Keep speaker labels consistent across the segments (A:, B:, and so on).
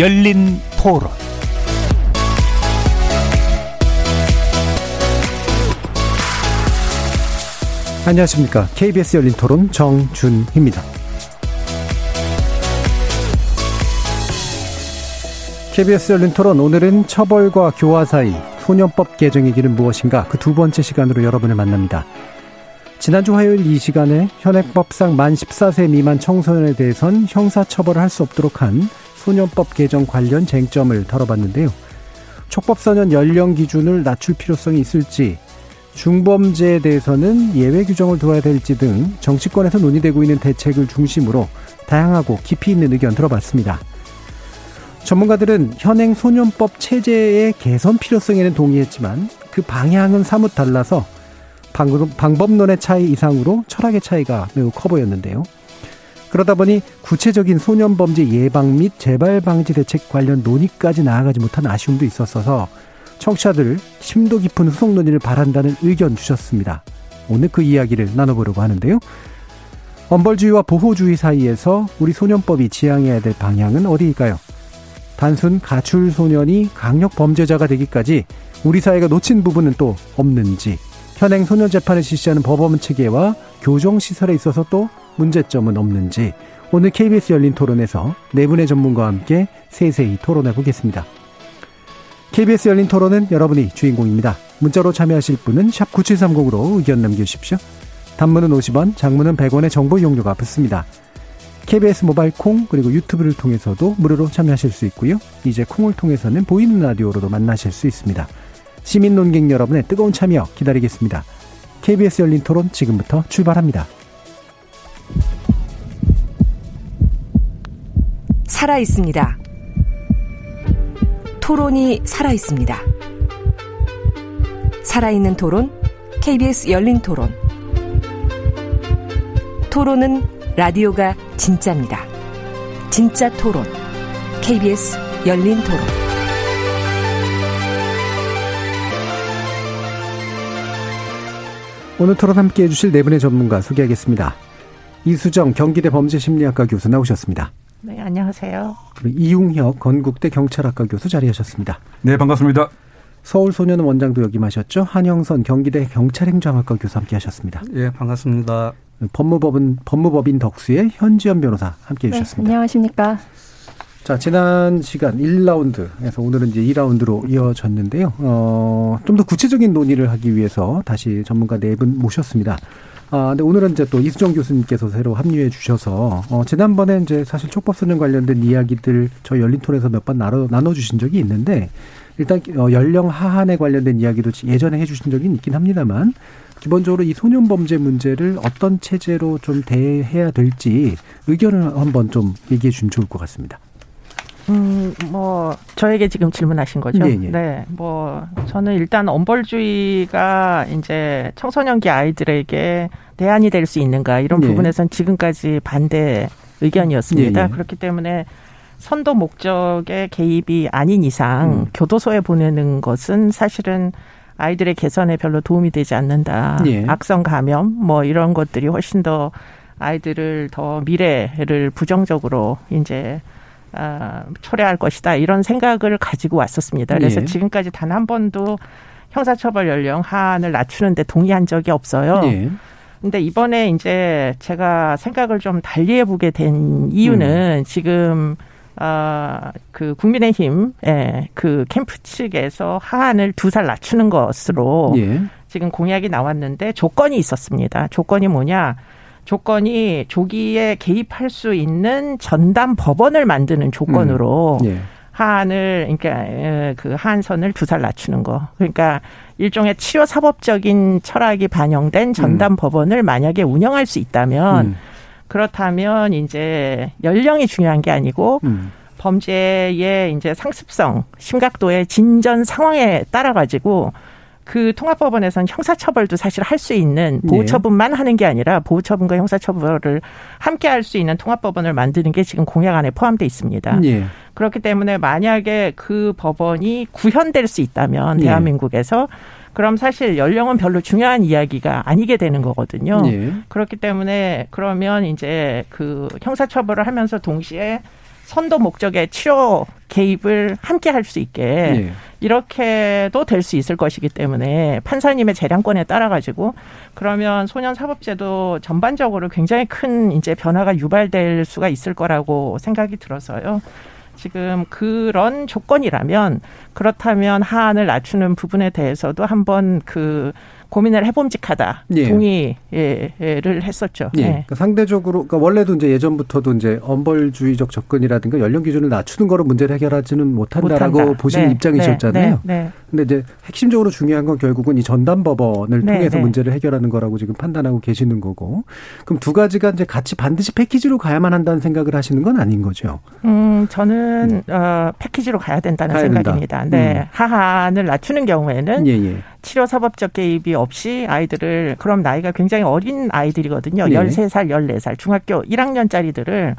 A: 열린 토론
B: 안녕하십니까. KBS 열린 토론 정준희입니다. KBS 열린 토론 오늘은 처벌과 교화 사이 소년법 개정의 길은 무엇인가 그 두 번째 시간으로 여러분을 만납니다. 지난주 화요일 이 시간에 현행법상 만 14세 미만 청소년에 대해선 형사처벌을 할 수 없도록 한 소년법 개정 관련 쟁점을 다뤄봤는데요. 촉법소년 연령 기준을 낮출 필요성이 있을지, 중범죄에 대해서는 예외 규정을 둬야 될지 등 정치권에서 논의되고 있는 대책을 중심으로 다양하고 깊이 있는 의견 들어봤습니다. 전문가들은 현행 소년법 체제의 개선 필요성에는 동의했지만 그 방향은 사뭇 달라서 방법론의 차이 이상으로 철학의 차이가 매우 커 보였는데요. 그러다 보니 구체적인 소년 범죄 예방 및 재발 방지 대책 관련 논의까지 나아가지 못한 아쉬움도 있었어서 청취자들 심도 깊은 후속 논의를 바란다는 의견 주셨습니다. 오늘 그 이야기를 나눠보려고 하는데요. 엄벌주의와 보호주의 사이에서 우리 소년법이 지향해야 될 방향은 어디일까요? 단순 가출 소년이 강력 범죄자가 되기까지 우리 사회가 놓친 부분은 또 없는지 현행 소년 재판을 실시하는 법원 체계와 교정 시설에 있어서 또 문제점은 없는지 오늘 KBS 열린 토론에서 네 분의 전문가와 함께 세세히 토론해 보겠습니다. KBS 열린 토론은 여러분이 주인공입니다. 문자로 참여하실 분은 9730으로 의견 남겨주십시오. 단문은 50원, 장문은 100원의 정보 이용료가 붙습니다. KBS 모바일 콩 그리고 유튜브를 통해서도 무료로 참여하실 수 있고요. 이제 콩을 통해서는 보이는 라디오로도 만나실 수 있습니다. 시민 논객 여러분의 뜨거운 참여 기다리겠습니다. KBS 열린 토론 지금부터 출발합니다.
C: 살아 있습니다. 토론이 살아 있습니다. 살아있는 토론, KBS 열린 토론. 토론은 라디오가 진짜입니다. 진짜 토론, KBS 열린 토론.
B: 오늘 토론 함께 해주실 네 분의 전문가 소개하겠습니다. 이수정 경기대 범죄심리학과 교수 나오셨습니다.
D: 네, 안녕하세요.
B: 그리고 이웅혁 건국대 경찰학과 교수 자리하셨습니다.
E: 네, 반갑습니다.
B: 서울소년 원장도 역임하셨죠. 한영선 경기대 경찰행정학과 교수 함께 하셨습니다.
F: 예, 반갑습니다.
B: 법무법은 법무법인 덕수의 현지연 변호사 함께 해 주셨습니다.
G: 네, 안녕하십니까.
B: 자, 지난 시간 1라운드에서 오늘은 이제 2라운드로 이어졌는데요. 어, 좀 더 구체적인 논의를 하기 위해서 다시 전문가 네 분 모셨습니다. 아, 근데 오늘은 이제 또 이수정 교수님께서 새로 합류해 주셔서, 어, 지난번에 이제 사실 촉법 소년 관련된 이야기들 저희 열린 톤에서 몇 번 나눠, 나눠 주신 적이 있는데, 일단, 어, 연령 하한에 관련된 이야기도 예전에 해 주신 적이 있긴 합니다만, 기본적으로 이 소년 범죄 문제를 어떤 체제로 좀 대해야 될지 의견을 한번 좀 얘기해 주면 좋을 것 같습니다.
D: 음, 뭐, 저에게 지금 질문하신 거죠?
B: 네, 네.
D: 네. 뭐, 저는 일단 엄벌주의가 이제 청소년기 아이들에게 대안이 될 수 있는가, 이런
B: 네.
D: 부분에선 지금까지 반대 의견이었습니다. 그렇기 때문에 선도 목적의 개입이 아닌 이상
B: 음.
D: 교도소에 보내는 것은 사실은 아이들의 개선에 별로 도움이 되지 않는다.
B: 예.
D: 악성 감염, 뭐 이런 것들이 훨씬 더 아이들을 더 미래를 부정적으로 이제 아, 초래할 것이다 이런 생각을 가지고 왔었습니다. 그래서
B: 예.
D: 지금까지 단 한 번도 형사처벌 연령 하한을 낮추는데 동의한 적이 없어요.
B: 예.
D: 근데 이번에 이제 제가 생각을 좀 달리 해 보게 된 이유는 지금 아그 국민의힘 그 캠프 측에서 하한을 두 살 낮추는 것으로
B: 예.
D: 지금 공약이 나왔는데 조건이 있었습니다. 조건이 뭐냐? 조건이 조기에 개입할 수 있는 전담 법원을 만드는 조건으로
B: 예.
D: 하한을 그러니까 에, 그 하한선을 두 살 낮추는 거. 그러니까 일종의 치료 사법적인 철학이 반영된 전담 법원을 만약에 운영할 수 있다면
B: 음.
D: 그렇다면 이제 연령이 중요한 게 아니고
B: 음.
D: 범죄의 이제 상습성, 심각도의 진전 상황에 따라 가지고 그 통합법원에서는 형사처벌도 사실 할 수 있는 보호처분만 하는 게 아니라 보호처분과 형사처벌을 함께 할 수 있는 통합법원을 만드는 게 지금 공약 안에 포함되어 있습니다.
B: 예.
D: 그렇기 때문에 만약에 그 법원이 구현될 수 있다면
B: 예.
D: 대한민국에서 그럼 사실 연령은 별로 중요한 이야기가 아니게 되는 거거든요.
B: 예.
D: 그렇기 때문에 그러면 이제 그 형사처벌을 하면서 동시에 선도 목적의 치료 개입을 함께 할 수 있게 예. 이렇게도 될 수 있을 것이기 때문에 판사님의 재량권에 따라 가지고 그러면 소년 사법제도 전반적으로 굉장히 큰 이제 변화가 유발될 수가 있을 거라고 생각이 들어서요. 지금 그런 조건이라면 그렇다면 하한을 낮추는 부분에 대해서도 한번 그 고민을 해봄직하다 예. 동의를 했었죠.
B: 예. 네. 그러니까 상대적으로 그러니까 원래도 이제 예전부터도 이제 엄벌주의적 접근이라든가 연령 기준을 낮추는 거로 문제를 해결하지는 못한다라고 못한다. 보시는 네. 입장이셨잖아요. 네. 네. 근데 이제 핵심적으로 중요한 건 결국은 이 전담 법원을 네, 통해서 네. 문제를 해결하는 거라고 지금 판단하고 계시는 거고. 그럼 두 가지가 이제 같이 반드시 패키지로 가야만 한다는 생각을 하시는 건 아닌 거죠.
D: 음, 저는 음. 어, 패키지로 가야 된다는 가야 생각입니다. 된다. 네. 음. 하한을 낮추는 경우에는 예, 예. 치료 사법적 개입이 없이 아이들을 그럼 나이가 굉장히 어린 아이들이거든요. 네. 13살, 14살 중학교 1학년짜리들을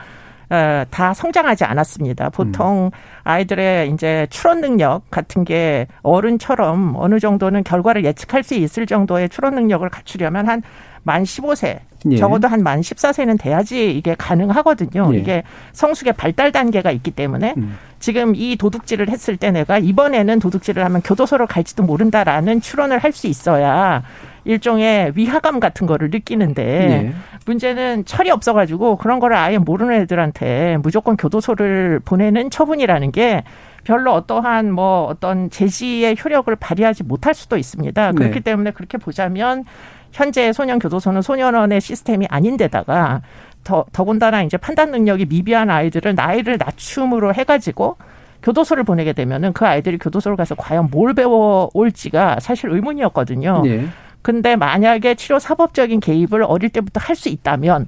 D: 어, 다 성장하지 않았습니다. 보통 음. 아이들의 이제 추론 능력 같은 게 어른처럼 어느 정도는 결과를 예측할 수 있을 정도의 추론 능력을 갖추려면 한 만 15세 예. 적어도 한 만 14세는 돼야지 이게 가능하거든요. 예. 이게 성숙의 발달 단계가 있기 때문에 음. 지금 이 도둑질을 했을 때 내가 이번에는 도둑질을 하면 교도소로 갈지도 모른다라는 추론을 할 수 있어야 일종의 위화감 같은 거를 느끼는데 네. 문제는 철이 없어가지고 그런 거를 아예 모르는 애들한테 무조건 교도소를 보내는 처분이라는 게 별로 어떠한 뭐 어떤 제지의 효력을 발휘하지 못할 수도 있습니다. 그렇기 네. 때문에 그렇게 보자면 현재 소년 교도소는 소년원의 시스템이 아닌데다가 더, 더군다나 이제 판단 능력이 미비한 아이들을 나이를 낮춤으로 해가지고 교도소를 보내게 되면은 그 아이들이 교도소를 가서 과연 뭘 배워 올지가 사실 의문이었거든요. 네. 근데 만약에 치료 사법적인 개입을 어릴 때부터 할 수 있다면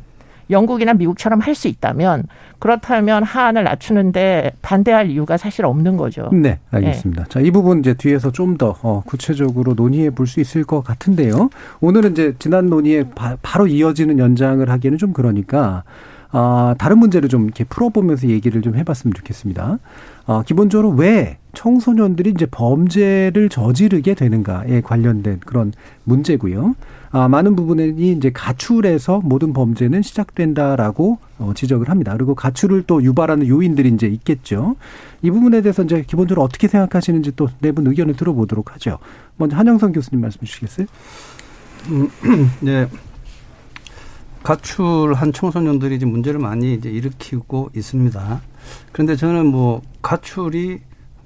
D: 영국이나 미국처럼 할 수 있다면 그렇다면 하한을 낮추는데 반대할 이유가 사실 없는 거죠.
B: 네, 알겠습니다. 네. 자, 이 부분 이제 뒤에서 좀더 어, 구체적으로 논의해 볼 수 있을 것 같은데요. 오늘은 이제 지난 논의에 바, 로 이어지는 연장을 하기에는 좀 그러니까 아, 다른 문제를 좀 이렇게 풀어보면서 얘기를 좀 해봤으면 좋겠습니다. 어, 기본적으로 왜 청소년들이 이제 범죄를 저지르게 되는가에 관련된 그런 문제고요. 아, 많은 부분이 이제 가출에서 모든 범죄는 시작된다라고 어, 지적을 합니다. 그리고 가출을 또 유발하는 요인들이 이제 있겠죠. 이 부분에 대해서 이제 기본적으로 어떻게 생각하시는지 또네분 의견을 들어보도록 하죠. 먼저 한영선 교수님 말씀 주시겠어요?
E: 음, 네. 가출한 청소년들이 이제 문제를 많이 이제 일으키고 있습니다. 그런데 저는 뭐 가출이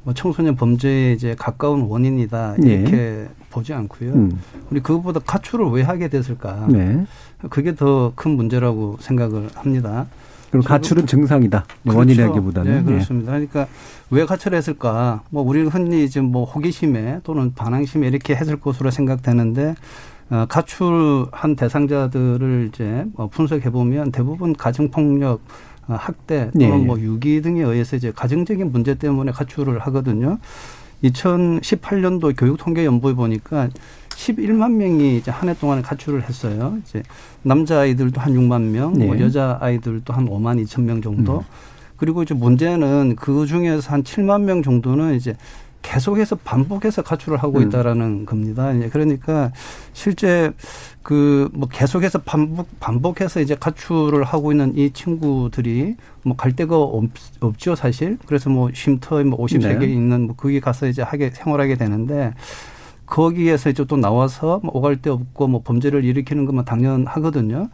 E: 뭐 청소년 범죄에 이제 가까운 원인이다 이렇게 네. 보지 않고요. 음. 우리 그것보다 가출을 왜 하게 됐을까? 네. 그게 더 큰 문제라고 생각을 합니다.
B: 그럼 가출은 증상이다. 그렇죠. 원인이라기보다는.
E: 네, 그렇습니다. 네. 그러니까 왜 가출했을까? 뭐 우리는 흔히 지금 뭐 호기심에 또는 반항심에 이렇게 했을 것으로 생각되는데 어, 가출한 대상자들을 이제 뭐 분석해 보면 대부분 가정 폭력 어, 학대 또는 네. 뭐 유기 등에 의해서 이제 가정적인 문제 때문에 가출을 하거든요. 2018년도 교육통계연부에 보니까 11만 명이 이제 한 해 동안 가출을 했어요. 이제 남자 아이들도 한 6만 명, 뭐 네. 뭐 여자 아이들도 한 5만 2천 명 정도. 음. 그리고 이제 문제는 그 중에서 한 7만 명 정도는 이제 계속해서 반복해서 가출을 하고 음. 있다라는 겁니다. 그러니까 실제 그 뭐 계속해서 반복 반복해서 이제 가출을 하고 있는 이 친구들이 뭐 갈 데가 없, 없죠 사실. 그래서 뭐 쉼터에 뭐 50세계 네. 있는 뭐 거기 가서 이제 하게 생활하게 되는데 거기에서 이제 또 나와서 뭐 오갈 데 없고 뭐 범죄를 일으키는 것만 당연하거든요.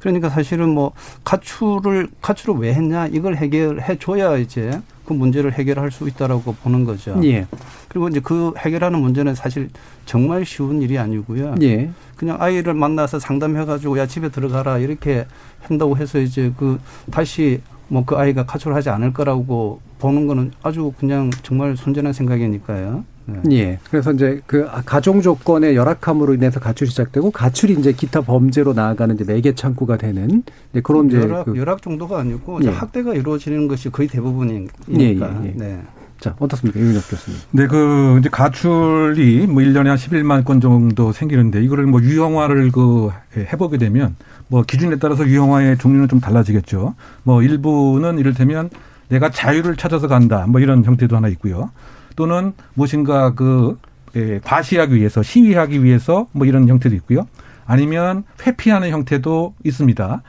E: 그러니까 사실은 뭐 가출을 가출을 왜 했냐 이걸 해결해 줘야 이제 그 문제를 해결할 수 있다라고 보는 거죠. 예. 그리고 이제 그 해결하는 문제는 사실 정말 쉬운 일이 아니고요. 예. 그냥 아이를 만나서 상담해가지고 야 집에 들어가라 이렇게 한다고 해서 이제 그 다시 뭐 그 아이가 가출하지 않을 거라고 보는 거는 아주 그냥 정말 순전한 생각이니까요.
B: 네. 예. 그래서 이제 그 가정 조건의 열악함으로 인해서 가출이 시작되고 가출이 이제 기타 범죄로 나아가는 이제 매개 창구가 되는 이제 그런 이제
E: 열악, 그 열악 정도가 아니고 예. 학대가 이루어지는 것이 거의 대부분이니까. 예, 예, 예. 네.
B: 자, 어떻습니까? 유민혁 교수님.
F: 네, 그, 이제 가출이 뭐 1년에 한 11만 건 정도 생기는데 이거를 뭐 유형화를 그 해보게 되면 뭐 기준에 따라서 유형화의 종류는 좀 달라지겠죠. 뭐 일부는 이를테면 내가 자유를 찾아서 간다. 뭐 이런 형태도 하나 있고요. 또는 무엇인가 그 예, 과시하기 위해서 시위하기 위해서 뭐 이런 형태도 있고요. 아니면 회피하는 형태도 있습니다.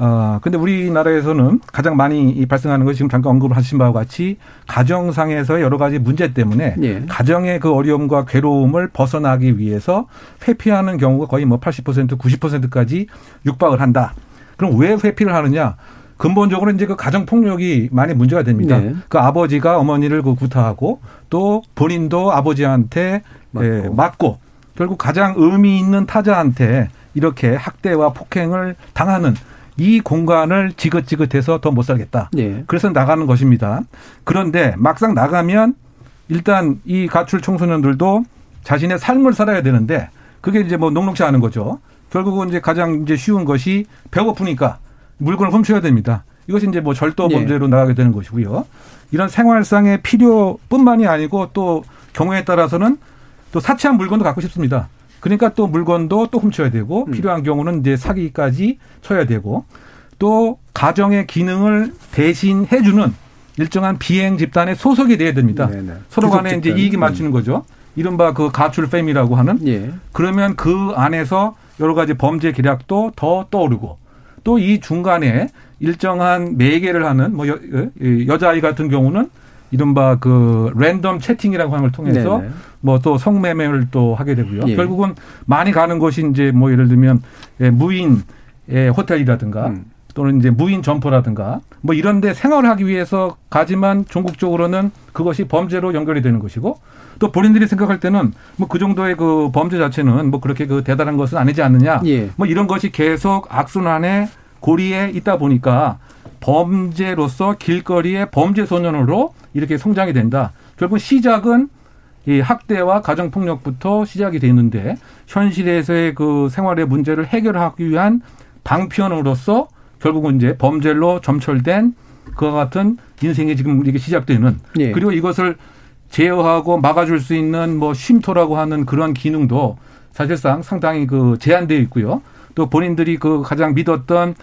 F: 어, 근데 우리나라에서는 가장 많이 발생하는 것이 지금 잠깐 언급을 하신 바와 같이 가정상에서 여러 가지 문제 때문에 예. 가정의 그 어려움과 괴로움을 벗어나기 위해서 회피하는 경우가 거의 뭐 80% 90%까지 육박을 한다. 그럼 왜 회피를 하느냐? 근본적으로 이제 그 가정 폭력이 많이 문제가 됩니다. 네. 그 아버지가 어머니를 그 구타하고 또 본인도 아버지한테 맞고. 예, 맞고 결국 가장 의미 있는 타자한테 이렇게 학대와 폭행을 당하는 이 공간을 지긋지긋해서 더 못 살겠다. 네. 그래서 나가는 것입니다. 그런데 막상 나가면 일단 이 가출 청소년들도 자신의 삶을 살아야 되는데 그게 이제 뭐 녹록지 않은 거죠. 결국은 이제 가장 이제 쉬운 것이 배고프니까 물건을 훔쳐야 됩니다. 이것이 이제 뭐 절도 예. 범죄로 네. 나가게 되는 것이고요. 이런 생활상의 필요뿐만이 아니고 또 경우에 따라서는 또 사치한 물건도 갖고 싶습니다. 그러니까 또 물건도 또 훔쳐야 되고 음. 필요한 경우는 이제 사기까지 쳐야 되고 또 가정의 기능을 대신 해 주는 일정한 비행 집단에 소속이 돼야 됩니다. 네네. 서로 간에 이제 이익이 음. 맞추는 거죠. 이른바 그 가출 팸이라고 하는. 예. 그러면 그 안에서 여러 가지 범죄 계략도 더 떠오르고 또 이 중간에 일정한 매개를 하는 뭐 여, 여자아이 같은 경우는 이른바 그 랜덤 채팅이라고 하는 걸 통해서 뭐 또 성매매를 또 하게 되고요. 예. 결국은 많이 가는 곳이 이제 뭐 예를 들면 예, 무인 예, 호텔이라든가 음. 또는 이제 무인 점포라든가 뭐 이런 데 생활을 하기 위해서 가지만 종국적으로는 그것이 범죄로 연결이 되는 것이고 또 본인들이 생각할 때는 뭐 그 정도의 그 범죄 자체는 뭐 그렇게 그 대단한 것은 아니지 않느냐. 예. 뭐 이런 것이 계속 악순환의 고리에 있다 보니까 범죄로서 길거리의 범죄 소년으로 이렇게 성장이 된다. 결국 시작은 이 학대와 가정폭력부터 시작이 되는데 현실에서의 그 생활의 문제를 해결하기 위한 방편으로서 결국은 이제 범죄로 점철된 그와 같은 인생이 지금 이게 시작되는 예. 그리고 이것을 제어하고 막아줄 수 있는 뭐 쉼터라고 하는 그런 기능도 사실상 상당히 그 제한되어 있고요. 또 본인들이 그 가장 믿었던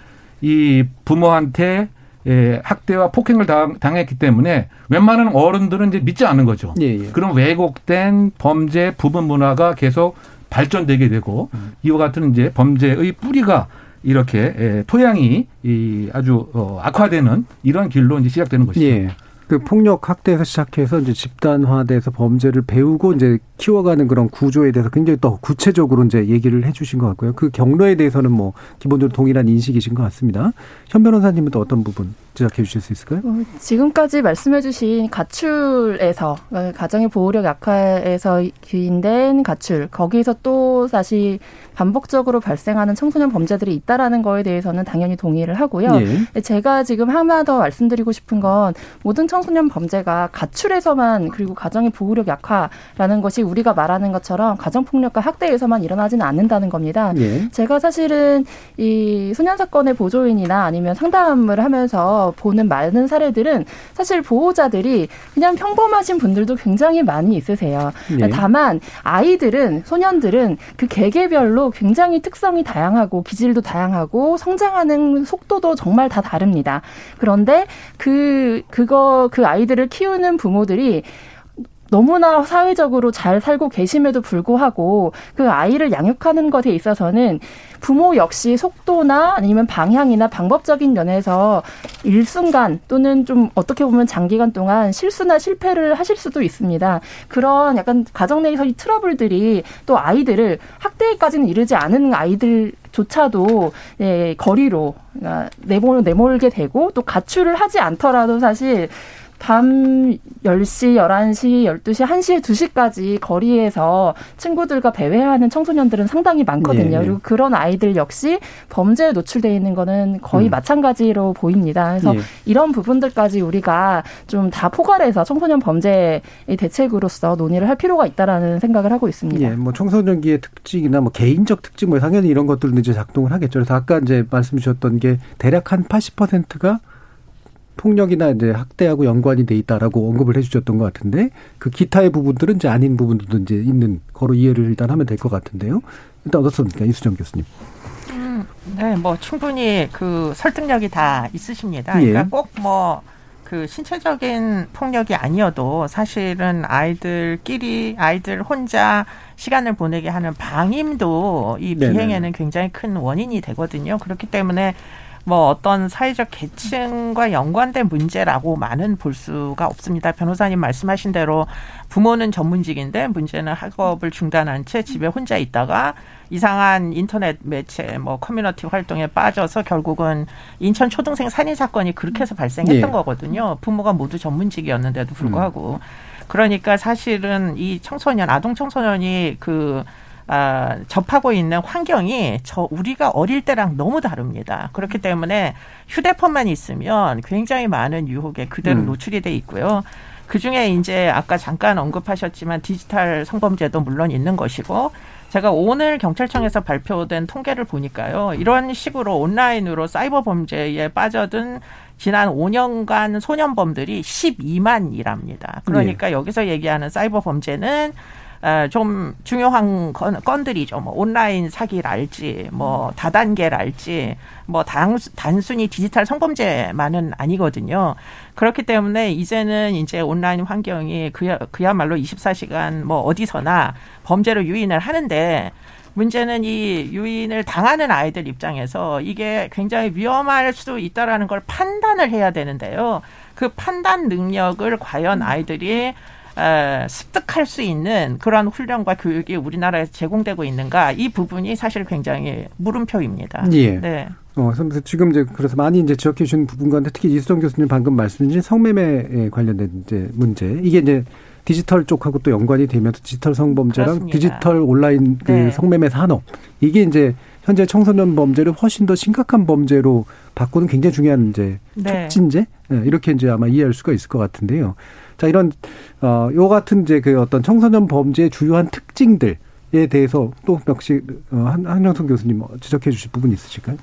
F: 이 부모한테 예, 학대와 폭행을 당, 했기 때문에 웬만한 어른들은 이제 믿지 않는 거죠. 예, 예. 그럼 왜곡된 범죄 부분 문화가 계속 발전되게 되고 음. 이와 같은 이제 범죄의 뿌리가 이렇게 예, 토양이 이 아주 어, 악화되는 이런 길로 이제 시작되는 것이죠. 예.
B: 그 폭력 학대에서 시작해서 이제 집단화돼서 범죄를 배우고 이제 키워가는 그런 구조에 대해서 굉장히 더 구체적으로 이제 얘기를 해주신 것 같고요. 그 경로에 대해서는 뭐 기본적으로 동일한 인식이신 것 같습니다. 현 변호사님은 또 어떤 부분 지적해 주실 수 있을까요? 어,
G: 지금까지 말씀해 주신 가출에서 어, 가정의 보호력 약화에서 기인된 가출 거기서 또 다시 반복적으로 발생하는 청소년 범죄들이 있다라는 거에 대해서는 당연히 동의를 하고요. 예. 제가 지금 하나 더 말씀드리고 싶은 건 모든 청소년 범죄가 가출에서만 그리고 가정의 보호력 약화라는 것이 우리가 말하는 것처럼 가정폭력과 학대에서만 일어나지는 않는다는 겁니다. 예. 제가 사실은 이 소년 사건의 보조인이나 아니면 상담을 하면서 보는 많은 사례들은 사실 보호자들이 그냥 평범하신 분들도 굉장히 많이 있으세요. 예. 다만 아이들은 소년들은 그 개개별로 굉장히 특성이 다양하고 기질도 다양하고 성장하는 속도도 정말 다 다릅니다. 그런데 그 그거 그 아이들을 키우는 부모들이 너무나 사회적으로 잘 살고 계심에도 불구하고 그 아이를 양육하는 것에 있어서는 부모 역시 속도나 아니면 방향이나 방법적인 면에서 일순간 또는 좀 어떻게 보면 장기간 동안 실수나 실패를 하실 수도 있습니다. 그런 약간 가정 내에서의 트러블들이 또 아이들을 학대까지는 이르지 않은 아이들 조차도 예, 거리로 그러니까 내몰 내몰게 되고 또 가출을 하지 않더라도 사실 밤 10시, 11시, 12시, 1시에 2시까지 거리에서 친구들과 배회하는 청소년들은 상당히 많거든요. 네, 그리고 그런 아이들 역시 범죄에 노출되어 있는 거는 거의 음. 마찬가지로 보입니다. 그래서 네. 이런 부분들까지 우리가 좀 다 포괄해서 청소년 범죄의 대책으로서 논의를 할 필요가 있다라는 생각을 하고 있습니다.
B: 예, 뭐 청소년기의 특징이나 뭐 개인적 특징 뭐 당연히 이런 것들은 이제 작동을 하겠죠. 그래서 아까 이제 말씀 주셨던 게 대략 한 80%가 폭력이나 이제 학대하고 연관이 돼 있다라고 언급을 해주셨던 것 같은데 그 기타의 부분들은 이제 아닌 부분들도 이제 있는 거로 이해를 일단 하면 될 것 같은데요. 일단 어떻습니까, 이수정 교수님?
D: 음, 네, 뭐 충분히 그 설득력이 다 있으십니다. 그러니까 예. 꼭뭐 그 신체적인 폭력이 아니어도 사실은 아이들끼리 아이들 혼자 시간을 보내게 하는 방임도 이 비행에는 굉장히 큰 원인이 되거든요. 그렇기 때문에 뭐 어떤 사회적 계층과 연관된 문제라고만은 볼 수가 없습니다. 변호사님 말씀하신 대로 부모는 전문직인데 문제는 학업을 중단한 채 집에 혼자 있다가 이상한 인터넷 매체 뭐 커뮤니티 활동에 빠져서 결국은 인천 초등생 살인 사건이 그렇게 해서 발생했던
B: 예.
D: 거거든요. 부모가 모두 전문직이었는데도 불구하고 그러니까 사실은 이 청소년 아동 청소년이 그 아, 접하고 있는 환경이 저 우리가 어릴 때랑 너무 다릅니다. 그렇기 때문에 휴대폰만 있으면 굉장히 많은 유혹에 그대로
B: 음.
D: 노출이 돼 있고요. 그 중에 이제 아까 잠깐 언급하셨지만 디지털 성범죄도 물론 있는 것이고 제가 오늘 경찰청에서 발표된 통계를 보니까요. 이런 식으로 온라인으로 사이버 범죄에 빠져든 지난 5년간 소년범들이 12만이랍니다. 그러니까 여기서 얘기하는 사이버 범죄는 어, 좀 중요한 건, 건들이죠. 뭐 온라인 사기랄지, 뭐 다단계랄지, 뭐 단, 단순히 디지털 성범죄만은 아니거든요. 그렇기 때문에 이제는 이제 온라인 환경이 그야, 그야말로 24시간 뭐 어디서나 범죄로 유인을 하는데 문제는 이 유인을 당하는 아이들 입장에서 이게 굉장히 위험할 수도 있다라는 걸 판단을 해야 되는데요. 그 판단 능력을 과연 아이들이 에, 습득할 수 있는 그런 훈련과 교육이 우리나라에서 제공되고 있는가 이 부분이 사실 굉장히 물음표입니다.
B: 예.
D: 네.
B: 어, 선생님, 지금 이제 그래서 많이 이제 지적해 주신 부분 가운데 특히 이수정 교수님 방금 말씀 주신 성매매에 관련된 이제 문제. 이게 이제 디지털 쪽하고 또 연관이 되면서 디지털 성범죄랑
D: 그렇습니다.
B: 디지털 온라인 그
D: 네.
B: 성매매 산업. 이게 이제 현재 청소년 범죄를 훨씬 더 심각한 범죄로 바꾸는 굉장히 중요한 이제
D: 네.
B: 촉진제? 예, 이렇게 이제 아마 이해할 수가 있을 것 같은데요. 자, 이런, 어, 요 같은 이제 그 어떤 청소년 범죄의 주요한 특징들에 대해서 또 역시, 어, 한, 한영선 교수님 뭐 지적해 주실 부분 있으실까요?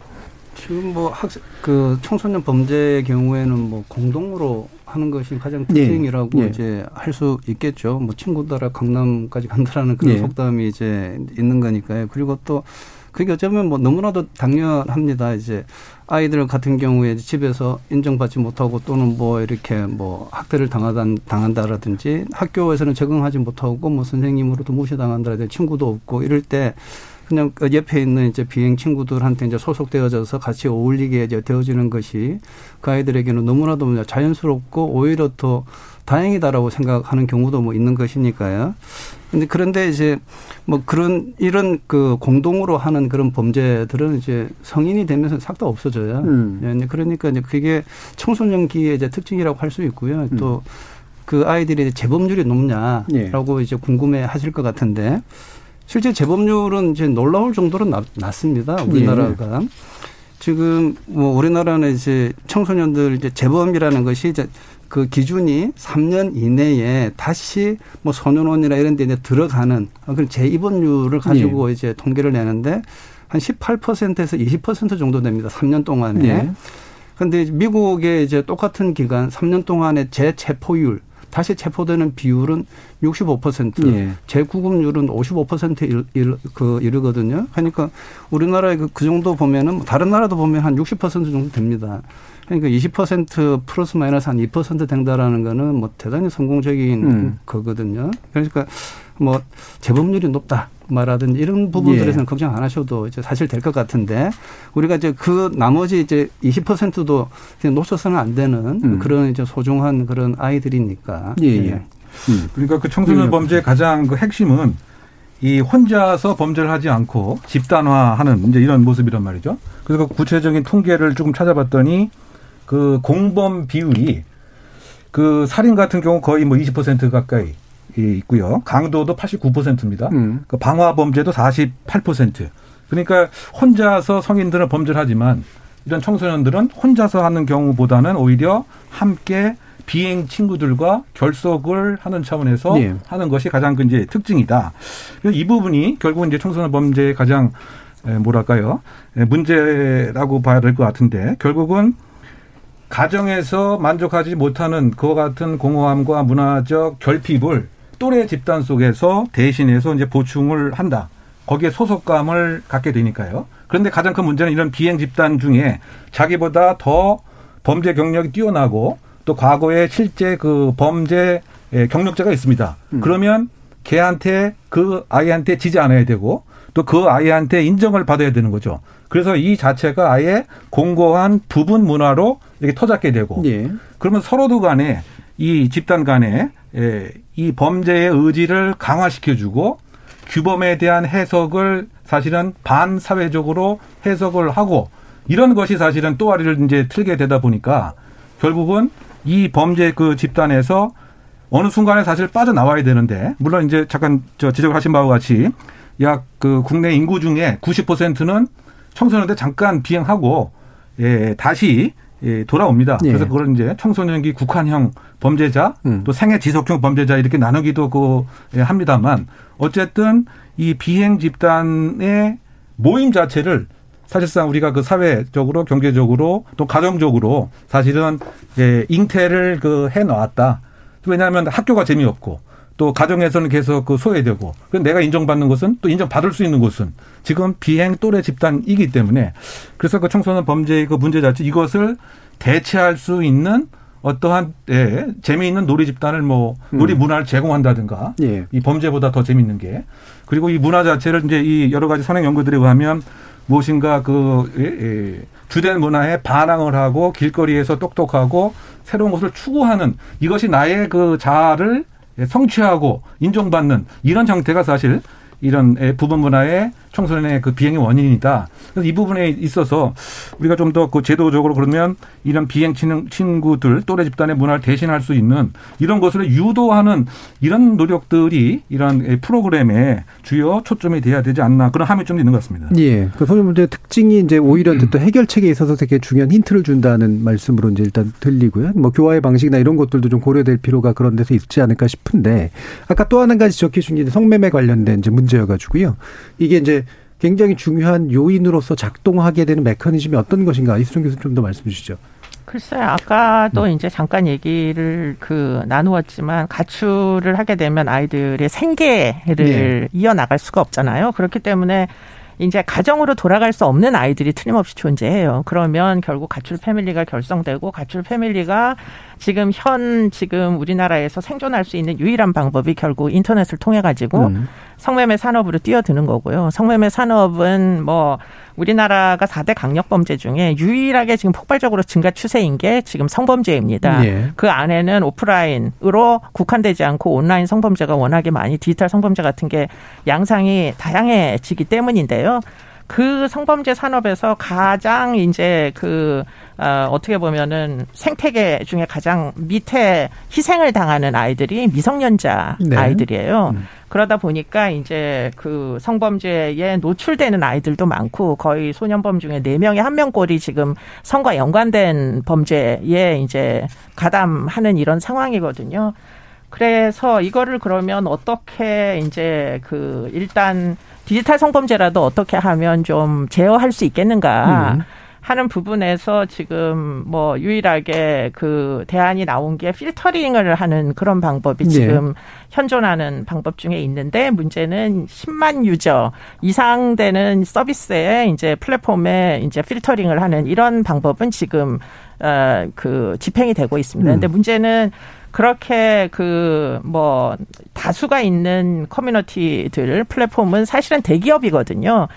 E: 지금 뭐 학생 그 청소년 범죄의 경우에는 뭐 공동으로 하는 것이 가장
B: 예.
E: 특징이라고
B: 예.
E: 이제 할 수 있겠죠. 뭐 친구들아 강남까지 간다라는 그런
B: 예.
E: 속담이 이제 있는 거니까요. 그리고 또 그게 어쩌면 뭐 너무나도 당연합니다. 이제 아이들 같은 경우에 집에서 인정받지 못하고 또는 뭐 이렇게 뭐 학대를 당하다 당한다라든지 학교에서는 적응하지 못하고 뭐 선생님으로도 무시당한다라든지 친구도 없고 이럴 때 그냥 그 옆에 있는 이제 비행 친구들한테 이제 소속되어져서 같이 어울리게 이제 되어지는 것이 그 아이들에게는 너무나도 뭐 자연스럽고 오히려 더 다행이다라고 생각하는 경우도 뭐 있는 것이니까요. 근데 그런데 이제 뭐 그런 이런 그 공동으로 하는 그런 범죄들은 이제 성인이 되면서 싹 다 없어져요.
B: 음.
E: 예, 그러니까 이제 그게 청소년기의 이제 특징이라고 할 수 있고요. 또 그 아이들이 재범률이 높냐라고 이제 궁금해 하실 것 같은데 실제 재범률은 이제 놀라울 정도로 낮, 낮습니다. 우리나라가. 지금 뭐 우리나라는 이제 청소년들 이제 재범이라는 것이 이제 그 기준이 3년 이내에 다시 뭐 소년원이나 이런 데 이제 들어가는 그런 재입원율을 가지고 이제 통계를 내는데 한 18%에서 20% 정도 됩니다. 3년 동안에.
B: 네.
E: 근데 미국의 이제 똑같은 기간 3년 동안의 재체포율 다시 체포되는 비율은 65%,
B: 예.
E: 재구금률은 55% 일, 일, 그 이르거든요. 그러니까 우리나라의 그, 그 정도 보면은 뭐 다른 나라도 보면 한 60% 정도 됩니다. 그러니까 20% 플러스 마이너스 한 2% 된다라는 거는 뭐 대단히 성공적인
B: 음.
E: 거거든요. 그러니까 뭐 재범률이 높다 말하든지 이런 부분들에서는
B: 예.
E: 걱정 안 하셔도 이제 사실 될 것 같은데 우리가 이제 그 나머지 이제 20%도 그냥 놓쳐서는 안 되는
B: 음.
E: 그런 이제 소중한 그런 아이들이니까.
B: 예, 예. 음.
F: 그러니까 그 청소년 범죄의 가장 그 핵심은 이 혼자서 범죄를 하지 않고 집단화하는 이제 이런 모습이란 말이죠. 그래서 그 구체적인 통계를 조금 찾아봤더니 그 공범 비율이 그 살인 같은 경우 거의 뭐 20% 가까이 있고요. 강도도 89%입니다.
B: 음.
F: 그 방화 범죄도 48%. 그러니까 혼자서 성인들은 범죄를 하지만 이런 청소년들은 혼자서 하는 경우보다는 오히려 함께 비행 친구들과 결속을 하는 차원에서
B: 네.
F: 하는 것이 가장 그 이제 특징이다. 그래서 이 부분이 결국은 이제 청소년 범죄의 가장 에, 뭐랄까요 에, 문제라고 봐야 될 것 같은데 결국은 가정에서 만족하지 못하는 그와 같은 공허함과 문화적 결핍을 또래 집단 속에서 대신해서 이제 보충을 한다. 거기에 소속감을 갖게 되니까요. 그런데 가장 큰 문제는 이런 비행 집단 중에 자기보다 더 범죄 경력이 뛰어나고 또 과거에 실제 그 범죄 경력자가 있습니다. 그러면 걔한테 그 아이한테 지지 않아야 되고 또 그 아이한테 인정을 받아야 되는 거죠. 그래서 이 자체가 아예 공고한 부분 문화로 이렇게 터잡게 되고
B: 예.
F: 그러면 서로도 간에 이 집단 간에 예, 이 범죄의 의지를 강화시켜주고 규범에 대한 해석을 사실은 반사회적으로 해석을 하고 이런 것이 사실은 또아리를 이제 틀게 되다 보니까 결국은 이 범죄 그 집단에서 어느 순간에 사실 빠져나와야 되는데 물론 이제 잠깐 저 지적을 하신 바와 같이 약 그 국내 인구 중에 90%는 청소년때 잠깐 비행하고 예, 다시 예, 돌아옵니다.
B: 예.
F: 그래서 그걸 이제 청소년기 국한형 범죄자
B: 음.
F: 또 생애 지속형 범죄자 이렇게 나누기도 그 예, 합니다만 어쨌든 이 비행 집단의 모임 자체를 사실상 우리가 그 사회적으로 경제적으로 또 가정적으로 사실은 예, 잉태를 그해 놨다. 왜냐하면 학교가 재미없고 또 가정에서는 계속 그 소외되고 내가 인정받는 것은 또 인정받을 수 있는 곳은 지금 비행 또래 집단이기 때문에 그래서 그 청소년 범죄의 그 문제 자체 이것을 대체할 수 있는 어떠한 예, 재미있는 놀이 집단을 뭐 놀이 문화를 제공한다든가
B: 예.
F: 이 범죄보다 더 재밌는 게 그리고 이 문화 자체를 이제 이 여러 가지 선행 연구들에 의하면 무엇인가 그 예, 예, 주된 문화에 반항을 하고 길거리에서 똑똑하고 새로운 것을 추구하는 이것이 나의 그 자아를 성취하고 인정받는 이런 형태가 사실 이런 예, 부분 문화의 청소년의 그 비행의 원인이다. 그래서 이 부분에 있어서 우리가 좀 더 그 제도적으로 그러면 이런 비행 친- 친구들 또래 집단의 문화를 대신할 수 있는 이런 것을 유도하는 이런 노력들이 이런 예, 프로그램의 주요 초점이 돼야 되지 않나 그런 함이 좀 있는 것 같습니다.
B: 예. 그 소년 문제의 특징이 이제 오히려 또 해결책에 있어서 되게 중요한 힌트를 준다는 말씀으로 이제 일단 들리고요. 뭐 교화의 방식이나 이런 것들도 좀 고려될 필요가 그런 데서 있지 않을까 싶은데 아까 또 한 가지 지적해 주신 게 성매매 관련된 이제 문제 여가지고요. 이게 이제 굉장히 중요한 요인으로서 작동하게 되는 메커니즘이 어떤 것인가 이수정 교수 좀더 말씀 주시죠.
D: 글쎄요, 아까도 이제 잠깐 얘기를 그 나누었지만 가출을 하게 되면 아이들의 생계를
B: 네.
D: 이어나갈 수가 없잖아요. 그렇기 때문에 이제 가정으로 돌아갈 수 없는 아이들이 틀림없이 존재해요. 그러면 결국 가출 패밀리가 결성되고 가출 패밀리가 지금 현 지금 우리나라에서 생존할 수 있는 유일한 방법이 결국 인터넷을 통해 가지고
B: 음.
D: 성매매 산업으로 뛰어드는 거고요. 성매매 산업은 뭐 우리나라가 4대 강력 범죄 중에 유일하게 지금 폭발적으로 증가 추세인 게 지금 성범죄입니다.
B: 예.
D: 그 안에는 오프라인으로 국한되지 않고 온라인 성범죄가 워낙에 많이 디지털 성범죄 같은 게 양상이 다양해지기 때문인데요. 그 성범죄 산업에서 가장 이제 그 어, 어떻게 보면은 생태계 중에 가장 밑에 희생을 당하는 아이들이 미성년자
B: 네.
D: 아이들이에요.
B: 음.
D: 그러다 보니까 이제 그 성범죄에 노출되는 아이들도 많고 거의 소년범 중에 네명에한 명 꼴이 지금 성과 연관된 범죄에 이제 가담하는 이런 상황이거든요. 그래서 이거를 그러면 어떻게 이제 그 일단 디지털 성범죄라도 어떻게 하면 좀 제어할 수 있겠는가
B: 음.
D: 하는 부분에서 지금 뭐 유일하게 그 대안이 나온 게 필터링을 하는 그런 방법이
B: 네.
D: 지금 현존하는 방법 중에 있는데 문제는 10만 유저 이상 되는 서비스에 이제 플랫폼에 이제 필터링을 하는 이런 방법은 지금 어그 집행이 되고 있습니다.
B: 음.
D: 근데 문제는 그렇게 그 뭐 다수가 있는 커뮤니티들 플랫폼은 사실은 대기업이거든요.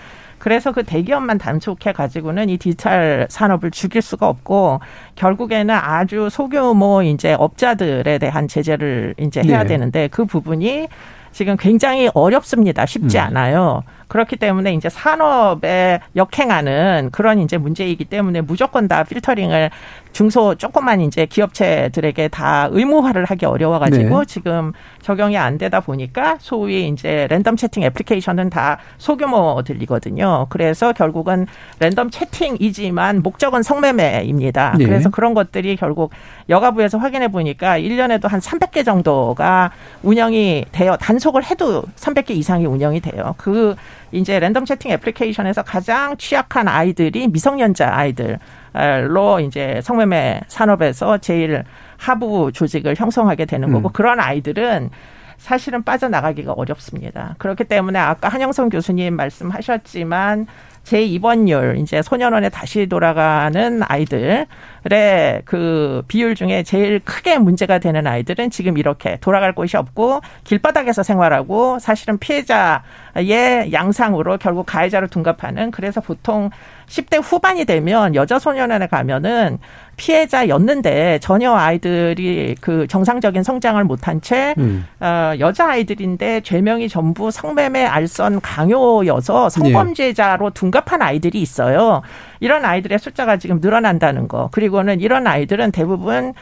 D: 그래서 그 대기업만 단속해 가지고는 이 디지털 산업을 죽일 수가 없고 결국에는 아주 소규모 이제 업자들에 대한 제재를 이제 해야
B: 네.
D: 되는데 그 부분이 지금 굉장히 어렵습니다. 쉽지
B: 음.
D: 않아요. 그렇기 때문에 이제 산업에 역행하는 그런 이제 문제이기 때문에 무조건 다 필터링을 중소 조그만 이제 기업체들에게 다 의무화를 하기 어려워가지고
B: 네.
D: 지금 적용이 안 되다 보니까 소위 이제 랜덤 채팅 애플리케이션은 다 소규모들이거든요. 그래서 결국은 랜덤 채팅이지만 목적은 성매매입니다.
B: 네.
D: 그래서 그런 것들이 결국 여가부에서 확인해 보니까 1년에도 한 300개 정도가 운영이 돼요. 단속을 해도 300개 이상이 운영이 돼요. 그 이제 랜덤 채팅 애플리케이션에서 가장 취약한 아이들이 미성년자 아이들로 이제 성매매 산업에서 제일 하부 조직을 형성하게 되는 거고
B: 음.
D: 그런 아이들은 사실은 빠져나가기가 어렵습니다. 그렇기 때문에 아까 한영선 교수님 말씀하셨지만 재입원율 이제 소년원에 다시 돌아가는 아이들의 그 비율 중에 제일 크게 문제가 되는 아이들은 지금 이렇게 돌아갈 곳이 없고 길바닥에서 생활하고 사실은 피해자의 양상으로 결국 가해자로 둔갑하는 그래서 보통 10대 후반이 되면 여자 소년원에 가면은 피해자였는데 전혀 아이들이 그 정상적인 성장을 못한 채 음. 어, 여자 아이들인데 죄명이 전부 성매매, 알선, 강요여서 성범죄자로 둔갑한 아이들이 있어요. 이런 아이들의 숫자가 지금 늘어난다는 거. 그리고는 이런 아이들은 대부분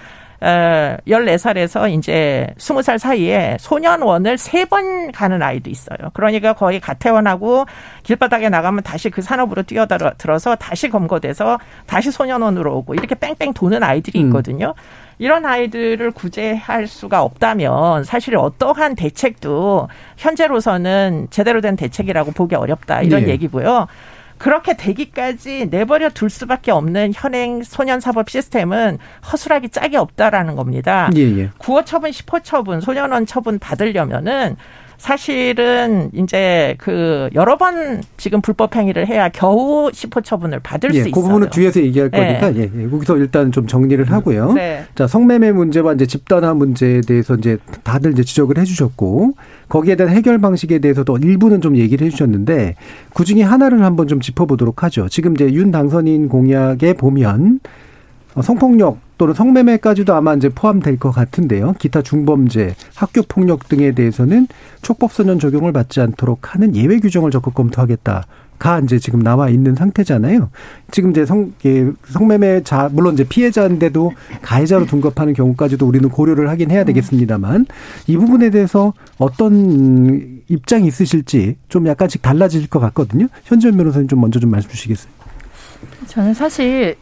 D: 어, 14살에서 이제 20살 사이에 소년원을 세 번 가는 아이도 있어요. 그러니까 거의 가태원하고 길바닥에 나가면 다시 그 산업으로 뛰어들어서 다시 검거돼서 다시 소년원으로 오고 이렇게 뺑뺑 도는 아이들이 음. 있거든요. 음. 이런 아이들을 구제할 수가 없다면 사실 어떠한 대책도 현재로서는 제대로 된 대책이라고 보기 어렵다 이런 네. 얘기고요. 그렇게 되기까지 내버려 둘 수밖에 없는 현행 소년 사법 시스템은 허술하기 짝이 없다라는 겁니다. 예, 예. 구호 처분, 십호 처분, 소년원 처분 받으려면은 사실은 이제 그 여러 번 지금 불법 행위를 해야 겨우 시포 처분을 받을
B: 예,
D: 수 있어요.
B: 그 부분은 뒤에서 얘기할 네. 거니까 예, 예. 거기서 일단 좀 정리를 하고요. 네. 자 성매매 문제와 이제 집단화 문제에 대해서 이제 다들 이제 지적을 해주셨고 거기에 대한 해결 방식에 대해서도 일부는 좀 얘기를 해주셨는데 그 중에 하나를 한번 좀 짚어보도록 하죠. 지금 이제 윤 당선인 공약에 보면 성폭력 또는 성매매까지도 아마 이제 포함될 것 같은데요. 기타 중범죄, 학교 폭력 등에 대해서는 촉법소년 적용을 받지 않도록 하는 예외 규정을 적극 검토하겠다. 가 이제 지금 나와 있는 상태잖아요. 지금 이제 성 예, 성매매 자 물론 이제 피해자인데도 가해자로 둔갑하는 경우까지도 우리는 고려를 하긴 해야 되겠습니다만 이 부분에 대해서 어떤 입장이 있으실지 좀 약간씩 달라질 것 같거든요. 현지현 변호사님 좀 먼저 좀 말씀 주시겠어요?
G: 저는 사실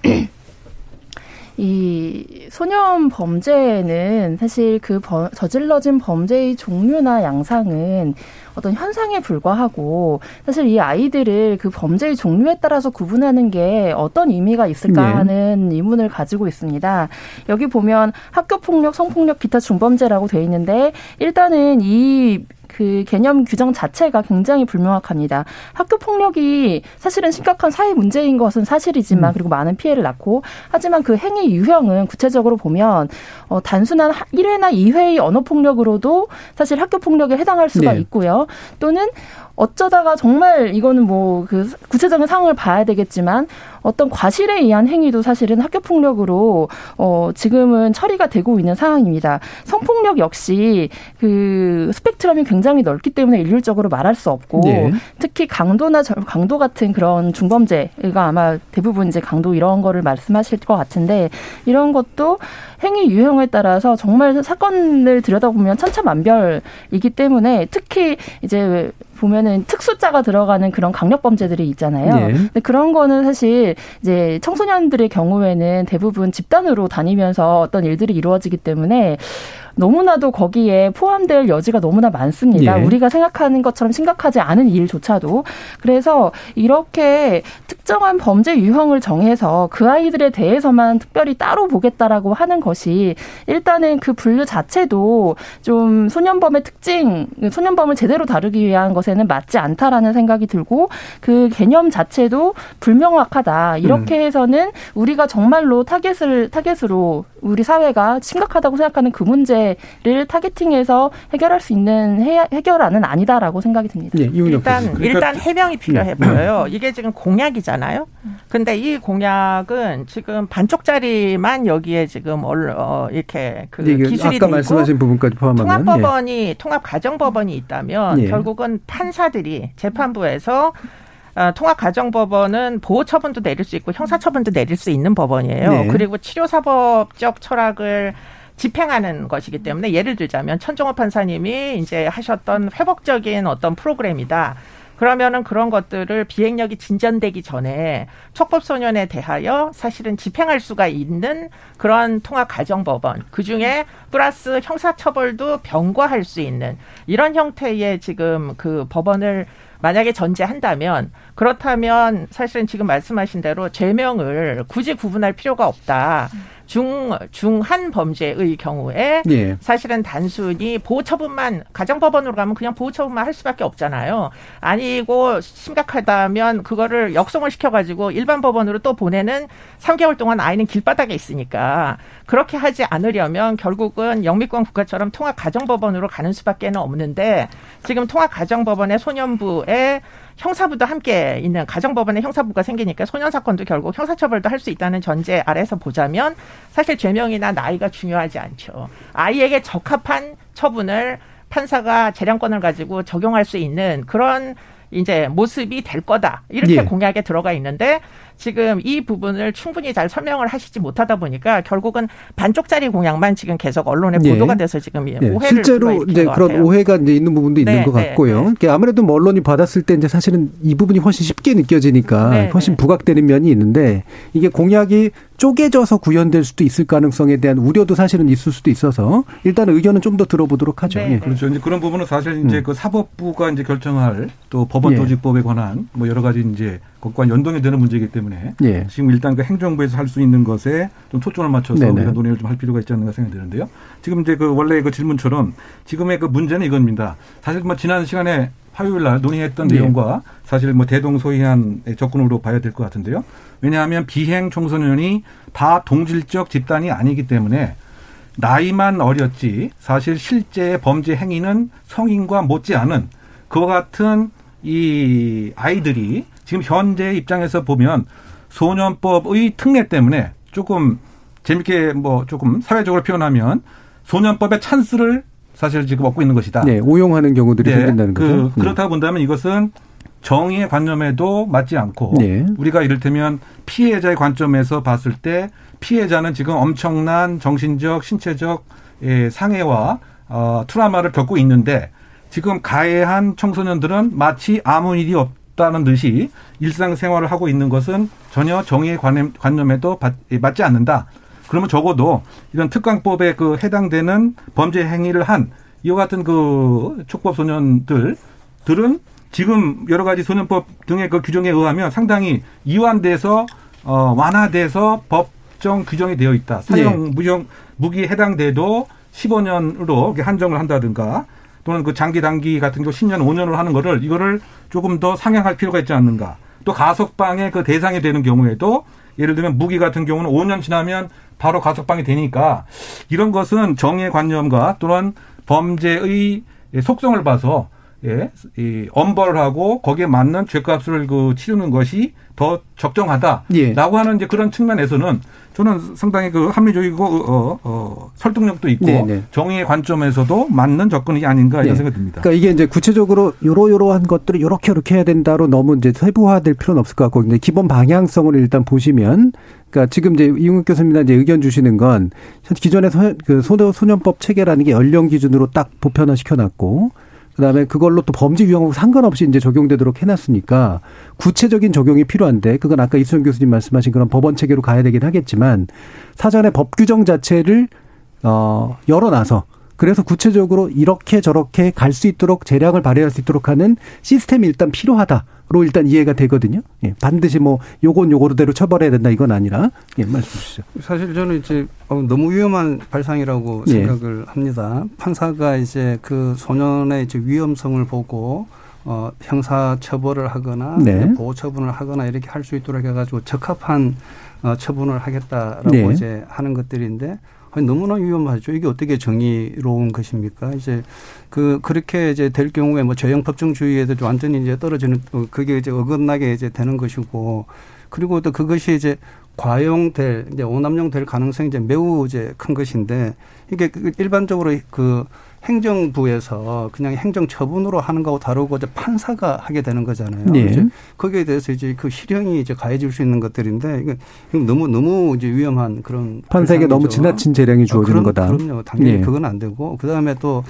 G: 이 소년 범죄는 사실 그 저질러진 범죄의 종류나 양상은 어떤 현상에 불과하고 사실 이 아이들을 그 범죄의 종류에 따라서 구분하는 게 어떤 의미가 있을까 네. 하는 의문을 가지고 있습니다. 여기 보면 학교 폭력, 성폭력, 기타 중범죄라고 돼 있는데 일단은 이 그 개념 규정 자체가 굉장히 불명확합니다. 학교 폭력이 사실은 심각한 사회 문제인 것은 사실이지만 음. 그리고 많은 피해를 낳고 하지만 그 행위 유형은 구체적으로 보면 어 단순한 1회나 2회의 언어 폭력으로도 사실 학교 폭력에 해당할 수가 네. 있고요. 또는 어쩌다가 정말 이거는 뭐 그 구체적인 상황을 봐야 되겠지만 어떤 과실에 의한 행위도 사실은 학교 폭력으로 어 지금은 처리가 되고 있는 상황입니다. 성폭력 역시 그 스펙트럼이 굉장히 넓기 때문에 일률적으로 말할 수 없고 네. 특히 강도나 강도 같은 그런 중범죄가 아마 대부분 이제 강도 이런 거를 말씀하실 것 같은데 이런 것도 행위 유형에 따라서 정말 사건을 들여다보면 천차만별이기 때문에 특히 이제 보면은 특수자가 들어가는 그런 강력 범죄들이 있잖아요. 네. 근데 그런 거는 사실 이제 청소년들의 경우에는 대부분 집단으로 다니면서 어떤 일들이 이루어지기 때문에 너무나도 거기에 포함될 여지가 너무나 많습니다. 예. 우리가 생각하는 것처럼 심각하지 않은 일조차도. 그래서 이렇게 특정한 범죄 유형을 정해서 그 아이들에 대해서만 특별히 따로 보겠다라고 하는 것이 일단은 그 분류 자체도 좀 소년범의 특징, 소년범을 제대로 다루기 위한 것에는 맞지 않다라는 생각이 들고 그 개념 자체도 불명확하다. 이렇게 음. 해서는 우리가 정말로 타겟을 타겟으로 우리 사회가 심각하다고 생각하는 그 문제 를 타겟팅해서 해결할 수 있는 해, 결안은 아니다라고 생각이 듭니다.
D: 네, 일단 그러니까 일단 해명이 필요해 네. 보여요. 이게 지금 공약이잖아요. 근데 이 공약은 지금 반쪽짜리만 여기에 지금 어, 이렇게 그 네, 기술이
B: 아까 말씀하신 부분까지 포함하면
D: 통합법원이 네. 통합 가정법원이 있다면 네. 결국은 판사들이 재판부에서 어, 통합가정법원은 보호처분도 내릴 수 있고 형사처분도 내릴 수 있는 법원이에요. 네. 그리고 치료사법적 철학을 집행하는 것이기 때문에 예를 들자면 천종호 판사님이 이제 하셨던 회복적인 어떤 프로그램이다. 그러면은 그런 것들을 비행력이 진전되기 전에 촉법소년에 대하여 사실은 집행할 수가 있는 그런 통합가정법원 그 중에 플러스 형사처벌도 병과할 수 있는 이런 형태의 지금 그 법원을 만약에 전제한다면 그렇다면 사실은 지금 말씀하신 대로 죄명을 굳이 구분할 필요가 없다. 중 중한 범죄의 경우에 예. 사실은 단순히 보호 처분만 가정법원으로 가면 그냥 보호 처분만 할 수밖에 없잖아요. 아니고 심각하다면 그거를 역송을 시켜가지고 일반 법원으로 또 보내는 3개월 동안 아이는 길바닥에 있으니까 그렇게 하지 않으려면 결국은 영미권 국가처럼 통합 가정법원으로 가는 수밖에는 없는데 지금 통합 가정법원의 소년부에 형사부도 함께 있는 가정법원의 형사부가 생기니까 소년 사건도 결국 형사처벌도 할 수 있다는 전제 아래서 보자면 사실 죄명이나 나이가 중요하지 않죠. 아이에게 적합한 처분을 판사가 재량권을 가지고 적용할 수 있는 그런 이제 모습이 될 거다 이렇게 예. 공약에 들어가 있는데 지금 이 부분을 충분히 잘 설명을 하시지 못하다 보니까 결국은 반쪽짜리 공약만 지금 계속 언론에 네. 보도가 돼서 지금 네. 오해를
B: 실제로 이제 그런 같아요. 오해가 이제 있는 부분도 있는 네, 것 네, 같고요. 네. 아무래도 뭐 언론이 받았을 때 이제 사실은 이 부분이 훨씬 쉽게 느껴지니까 네, 훨씬 부각되는 면이 있는데 이게 공약이 쪼개져서 구현될 수도 있을 가능성에 대한 우려도 사실은 있을 수도 있어서 일단 의견은 좀 더 들어보도록 하죠. 예.
F: 그렇죠. 이제 그런 부분은 사실 이제 음. 그 사법부가 이제 결정할 또 법원 조직법에 관한 뭐 여러 가지 이제 그 것과 연동이 되는 문제이기 때문에 예. 지금 일단 그 행정부에서 할 수 있는 것에 좀 초점을 맞춰서 네네. 우리가 논의를 좀 할 필요가 있지 않는가 생각이 드는데요. 지금 이제 그 원래 그 질문처럼 지금의 그 문제는 이겁니다. 사실 뭐 지난 시간에 화요일 날 논의했던 네. 내용과 사실 뭐 대동소이한 접근으로 봐야 될 것 같은데요. 왜냐하면 비행 청소년이 다 동질적 집단이 아니기 때문에 나이만 어렸지 사실 실제 범죄 행위는 성인과 못지않은 그와 같은 이 아이들이 지금 현재 입장에서 보면 소년법의 특례 때문에 조금 재밌게 뭐 조금 사회적으로 표현하면 소년법의 찬스를 사실 지금 얻고 있는 것이다.
B: 네, 오용하는 경우들이 네, 생긴다는 그, 거죠.
F: 그, 그렇다고 본다면 이것은 정의의 관념에도 맞지 않고 네. 우리가 이를테면 피해자의 관점에서 봤을 때 피해자는 지금 엄청난 정신적, 신체적 예, 상해와 어, 트라우마를 겪고 있는데 지금 가해한 청소년들은 마치 아무 일이 없 없다는 듯이 일상생활을 하고 있는 것은 전혀 정의의 관념, 관념에도 맞지 않는다. 그러면 적어도 이런 특강법에 그 해당되는 범죄 행위를 한 이와 같은 그 촉법 소년들 들은 지금 여러 가지 소년법 등의 그 규정에 의하면 상당히 이완돼서 어 완화돼서 법정 규정이 되어 있다. 사형 네. 무형 무기 해당돼도 15년으로 한정을 한다든가 또는 그 장기 단기 같은 경우 10년, 5년을 하는 거를 이거를 조금 더 상향할 필요가 있지 않는가. 또 가석방의 그 대상이 되는 경우에도 예를 들면 무기 같은 경우는 5년 지나면 바로 가석방이 되니까 이런 것은 정의 관념과 또는 범죄의 속성을 봐서 예, 이 엄벌을 하고 거기에 맞는 죄값을 그 치르는 것이 더 적정하다라고 예. 하는 이제 그런 측면에서는 저는 상당히 그 합리적이고 어, 어, 설득력도 있고 네네. 네. 정의의 관점에서도 맞는 접근이 아닌가 이런 네. 생각이 듭니다.
B: 그러니까 이게 이제 구체적으로 요러요러한 것들을 요렇게 요렇게 해야 된다로 너무 이제 세부화될 필요는 없을 것 같고 근데 기본 방향성을 일단 보시면 그러니까 지금 이제 이웅욱 교수님이 이제 의견 주시는 건 기존의 소, 그 소년법 체계라는 게 연령 기준으로 딱 보편화 시켜놨고 그다음에 그걸로 또 범죄 유형하고 상관없이 이제 적용되도록 해놨으니까 구체적인 적용이 필요한데 그건 아까 이수영 교수님 말씀하신 그런 법원 체계로 가야 되긴 하겠지만 사전에 법 규정 자체를 어 열어놔서 그래서 구체적으로 이렇게 저렇게 갈 수 있도록 재량을 발휘할 수 있도록 하는 시스템이 일단 필요하다. 로 일단 이해가 되거든요. 예, 반드시 뭐 요건 요거대로 처벌해야 된다 이건 아니라 예, 말씀 주시죠.
E: 사실 저는 이제 어, 너무 위험한 발상이라고 예. 생각을 합니다. 판사가 이제 그 소년의 이제 위험성을 보고 어, 형사 처벌을 하거나 네. 보호 처분을 하거나 이렇게 할 수 있도록 해가지고 적합한 어, 처분을 하겠다라고 네. 이제 하는 것들인데 아니, 너무나 위험하죠. 이게 어떻게 정의로운 것입니까? 이제 그 그렇게 이제 될 경우에 뭐 저형 법정주의에도 완전히 이제 떨어지는 어, 그게 이제 어긋나게 이제 되는 것이고 그리고 또 그것이 이제 과용될 이제 오남용 될 가능성이 이제 매우 이제 큰 것인데 이게 그 일반적으로 그 행정부에서 그냥 행정 처분으로 하는 거하고 다르고 이제 판사가 하게 되는 거잖아요. 네. 이제 거기에 대해서 이제 그 실형이 이제 가해질 수 있는 것들인데 이게 너무 너무 이제 위험한 그런
B: 판사에게 너무 지나친 재량이 주어지는
E: 어,
B: 거다.
E: 그럼요. 당연히 네. 그건 안 되고 그 다음에 또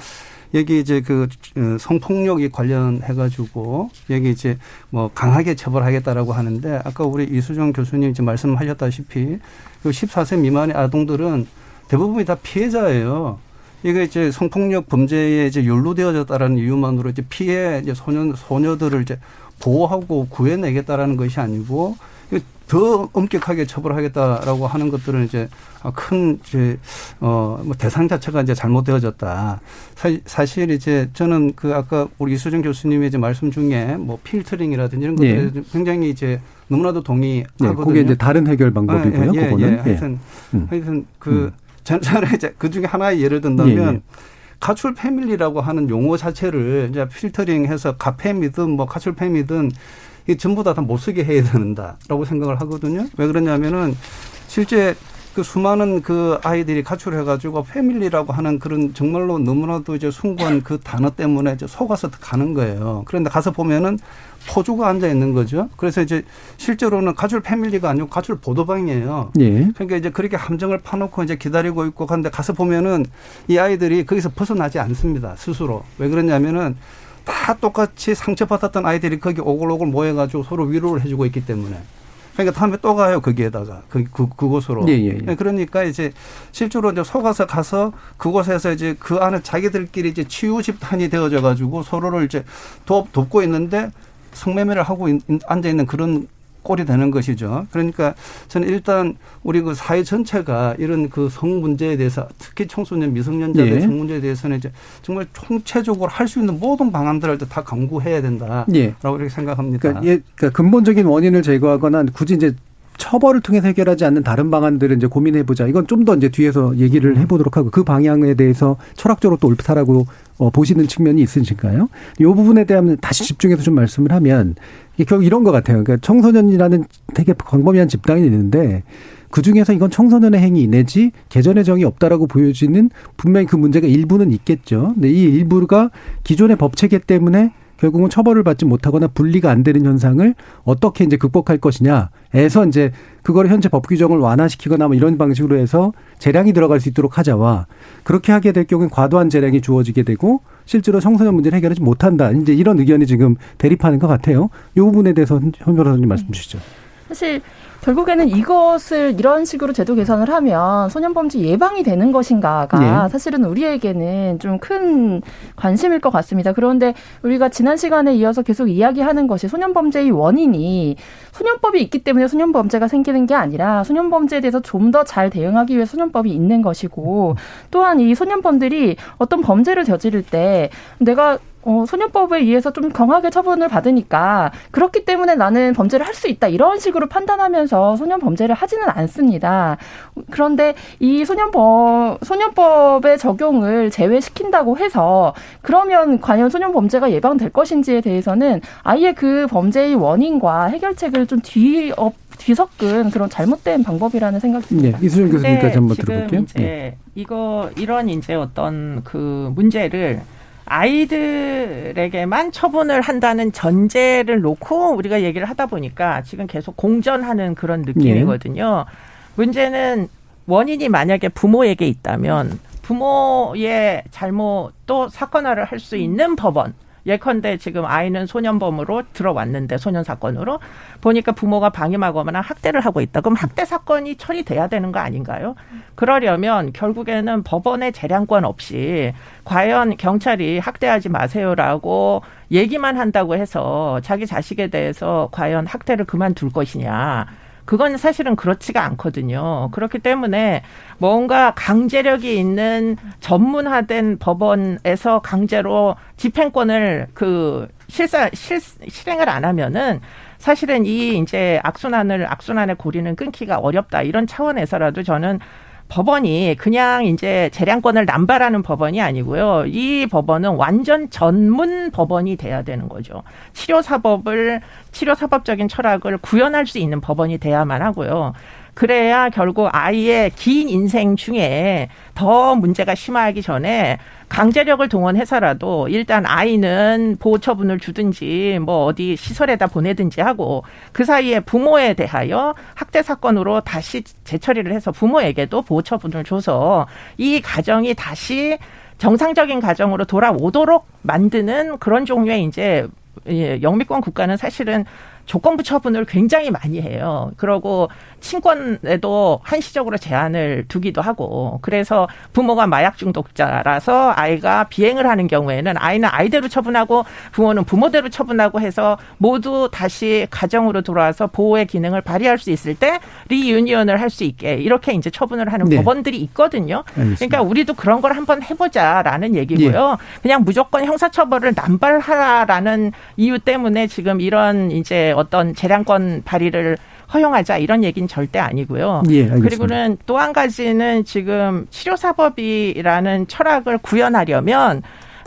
E: 여기 이제 그 어, 성폭력이 관련해 가지고 여기 이제 뭐 강하게 처벌하겠다라고 하는데 아까 우리 이수정 교수님 이제 말씀하셨다시피 그 14세 미만의 아동들은 대부분이 다 피해자예요. 이게 이제 성폭력 범죄에 이제 연루되어졌다라는 이유만으로 이제 피해 이제 소년 소녀들을 이제 보호하고 구해내겠다라는 것이 아니고 더 엄격하게 처벌하겠다라고 하는 것들은 이제 큰 이제 어뭐 대상 자체가 이제 잘못되어졌다. 사실 이제 저는 그 아까 우리 이수정 교수님의 이제 말씀 중에 뭐 필터링이라든지 이런 것들 예. 굉장히 이제 너무나도 동의하거든요. 네,
B: 그게 이제 다른 해결 방법이고요. 예, 예,
E: 그거는. 예. 하여튼 음. 하여튼 그 음. 저는 이제 그 중에 하나의 예를 든다면 예, 예. 가출 패밀리라고 하는 용어 자체를 이제 필터링해서 가패미든 뭐 가출 패미든 이 전부 다 다 못 쓰게 해야 된다라고 생각을 하거든요. 왜 그러냐면은 실제 그 수많은 그 아이들이 가출해가지고 패밀리라고 하는 그런 정말로 너무나도 이제 숭고한 그 단어 때문에 이제 속아서 가는 거예요. 그런데 가서 보면은 포주가 앉아 있는 거죠. 그래서 이제 실제로는 가출 패밀리가 아니고 가출 보도방이에요. 예. 그러니까 이제 그렇게 함정을 파놓고 이제 기다리고 있고 그런데 가서 보면은 이 아이들이 거기서 벗어나지 않습니다. 스스로. 왜 그러냐면은 다 똑같이 상처받았던 아이들이 거기 오글오글 모여가지고 서로 위로를 해주고 있기 때문에. 그러니까 다음에 또 가요 거기에다가 그, 그 그곳으로. 예, 예, 예. 그러니까 이제 실제로 이제 속아서 가서 그곳에서 이제 그 안에 자기들끼리 이제 치유 집단이 되어져 가지고 서로를 이제 돕, 돕고 있는데 성매매를 하고 앉아 있는 그런 꼴이 되는 것이죠. 그러니까 저는 일단 우리 그 사회 전체가 이런 그 성 문제에 대해서 특히 청소년 미성년자들 예. 성 문제에 대해서는 이제 정말 총체적으로 할 수 있는 모든 방안들을 다 강구해야 된다라고 예. 이렇게 생각합니다.
B: 그러니까, 예, 그러니까 근본적인 원인을 제거하거나 굳이 이제 처벌을 통해서 해결하지 않는 다른 방안들을 이제 고민해 보자. 이건 좀 더 이제 뒤에서 얘기를 해 보도록 하고 그 방향에 대해서 철학적으로 또 옳다라고 어, 보시는 측면이 있으실까요? 이 부분에 대한 다시 집중해서 좀 말씀을 하면 이게 결국 이런 것 같아요. 그러니까 청소년이라는 되게 광범위한 집단이 있는데 그 중에서 이건 청소년의 행위 내지 개전의 정이 없다라고 보여지는 분명히 그 문제가 일부는 있겠죠. 근데 이 일부가 기존의 법 체계 때문에 결국은 처벌을 받지 못하거나 분리가 안 되는 현상을 어떻게 이제 극복할 것이냐에서 이제 그걸 현재 법 규정을 완화시키거나 뭐 이런 방식으로 해서 재량이 들어갈 수 있도록 하자와 그렇게 하게 될 경우엔 과도한 재량이 주어지게 되고 실제로 청소년 문제를 해결하지 못한다. 이제 이런 의견이 지금 대립하는 것 같아요. 이 부분에 대해서 현 변호사님 말씀 주시죠.
G: 사실 결국에는 이것을 이런 식으로 제도 개선을 하면 소년범죄 예방이 되는 것인가가 네. 사실은 우리에게는 좀 큰 관심일 것 같습니다. 그런데 우리가 지난 시간에 이어서 계속 이야기하는 것이 소년범죄의 원인이 소년법이 있기 때문에 소년범죄가 생기는 게 아니라 소년범죄에 대해서 좀 더 잘 대응하기 위해 소년법이 있는 것이고 또한 이 소년범들이 어떤 범죄를 저지를 때 내가 어, 소년법에 의해서 좀 강하게 처분을 받으니까 그렇기 때문에 나는 범죄를 할 수 있다 이런 식으로 판단하면서 소년 범죄를 하지는 않습니다. 그런데 이 소년법 소년법의 적용을 제외시킨다고 해서 그러면 과연 소년 범죄가 예방될 것인지에 대해서는 아예 그 범죄의 원인과 해결책을 좀 뒤엎 뒤섞은 그런 잘못된 방법이라는 생각이 듭니다.
B: 네, 이수정 교수님까지 한번 들어볼게요.
D: 이제 네. 이거 이런 이제 어떤 그 문제를 아이들에게만 처분을 한다는 전제를 놓고 우리가 얘기를 하다 보니까 지금 계속 공전하는 그런 느낌이거든요. 예. 문제는 원인이 만약에 부모에게 있다면 부모의 잘못도 사건화를 할 수 있는 법원 예컨대 지금 아이는 소년범으로 들어왔는데 소년 사건으로 보니까 부모가 방임하거나 학대를 하고 있다. 그럼 학대 사건이 처리돼야 되는 거 아닌가요? 그러려면 결국에는 법원의 재량권 없이 과연 경찰이 학대하지 마세요라고 얘기만 한다고 해서 자기 자식에 대해서 과연 학대를 그만둘 것이냐. 그건 사실은 그렇지가 않거든요. 그렇기 때문에 뭔가 강제력이 있는 전문화된 법원에서 강제로 집행권을 그 실사 실, 실행을 안 하면은 사실은 이 이제 악순환을 악순환의 고리는 끊기가 어렵다 이런 차원에서라도 저는 법원이 그냥 이제 재량권을 남발하는 법원이 아니고요. 이 법원은 완전 전문 법원이 돼야 되는 거죠. 치료 사법을 치료 사법적인 철학을 구현할 수 있는 법원이 돼야만 하고요. 그래야 결국 아이의 긴 인생 중에 더 문제가 심하기 전에 강제력을 동원해서라도 일단 아이는 보호 처분을 주든지 뭐 어디 시설에다 보내든지 하고 그 사이에 부모에 대하여 학대 사건으로 다시 재처리를 해서 부모에게도 보호 처분을 줘서 이 가정이 다시 정상적인 가정으로 돌아오도록 만드는 그런 종류의 이제 예, 영미권 국가는 사실은 조건부 처분을 굉장히 많이 해요. 그러고 친권에도 한시적으로 제한을 두기도 하고 그래서 부모가 마약 중독자라서 아이가 비행을 하는 경우에는 아이는 아이대로 처분하고 부모는 부모대로 처분하고 해서 모두 다시 가정으로 돌아와서 보호의 기능을 발휘할 수 있을 때 리유니언을 할 수 있게 이렇게 이제 처분을 하는 네. 법원들이 있거든요. 알겠습니다. 그러니까 우리도 그런 걸 한번 해보자라는 얘기고요. 예. 그냥 무조건 형사처벌을 남발하라는 이유 때문에 지금 이런 이제 어떤 재량권 발의를 허용하자 이런 얘기는 절대 아니고요. 예, 그리고는 또 한 가지는 지금 치료 사법이라는 철학을 구현하려면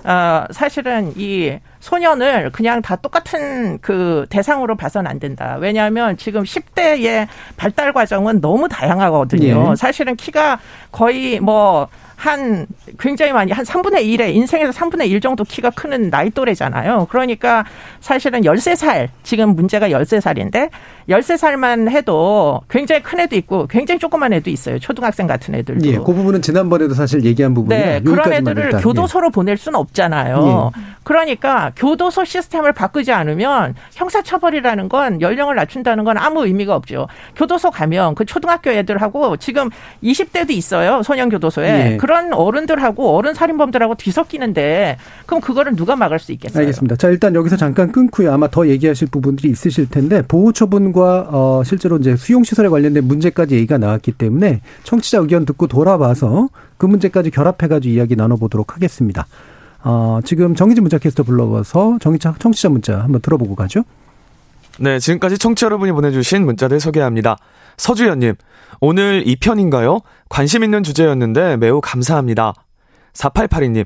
D: 어 사실은 이 소년을 그냥 다 똑같은 그 대상으로 봐선 안 된다. 왜냐하면 지금 10대의 발달 과정은 너무 다양하거든요. 예. 사실은 키가 거의 뭐한 굉장히 많이 한 3분의 1에 인생에서 3분의 1 정도 키가 크는 나이 또래잖아요. 그러니까 사실은 13살 지금 문제가 13살인데 13살만 해도 굉장히 큰 애도 있고 굉장히 조그만 애도 있어요. 초등학생 같은 애들도.
B: 예, 그 부분은 지난번에도 사실 얘기한 부분이에요. 네,
D: 그런 애들을 일단. 교도소로 예. 보낼 수는 없잖아요. 예. 그러니까 교도소 시스템을 바꾸지 않으면 형사처벌이라는 건 연령을 낮춘다는 건 아무 의미가 없죠. 교도소 가면 그 초등학교 애들하고 지금 20대도 있어요. 소년교도소에. 예. 그런 어른들하고 어른 살인범들하고 뒤섞이는데 그럼 그거를 누가 막을 수 있겠어요?
B: 알겠습니다. 자 일단 여기서 잠깐 끊고요. 아마 더 얘기하실 부분들이 있으실 텐데 보호 처분 과 어, 실제로 이제 수용 시설에 관련된 문제까지 얘기가 나왔기 때문에 청취자 의견 듣고 돌아봐서 그 문제까지 결합해가지고 이야기 나눠보도록 하겠습니다. 어, 지금 정희진 문자 캐스터 불러봐서 정희자 청취자 문자 한번 들어보고 가죠.
H: 네, 지금까지 청취자 여러분이 보내주신 문자들 소개합니다. 서주연님, 오늘 2편인가요? 관심 있는 주제였는데 매우 감사합니다. 4882님,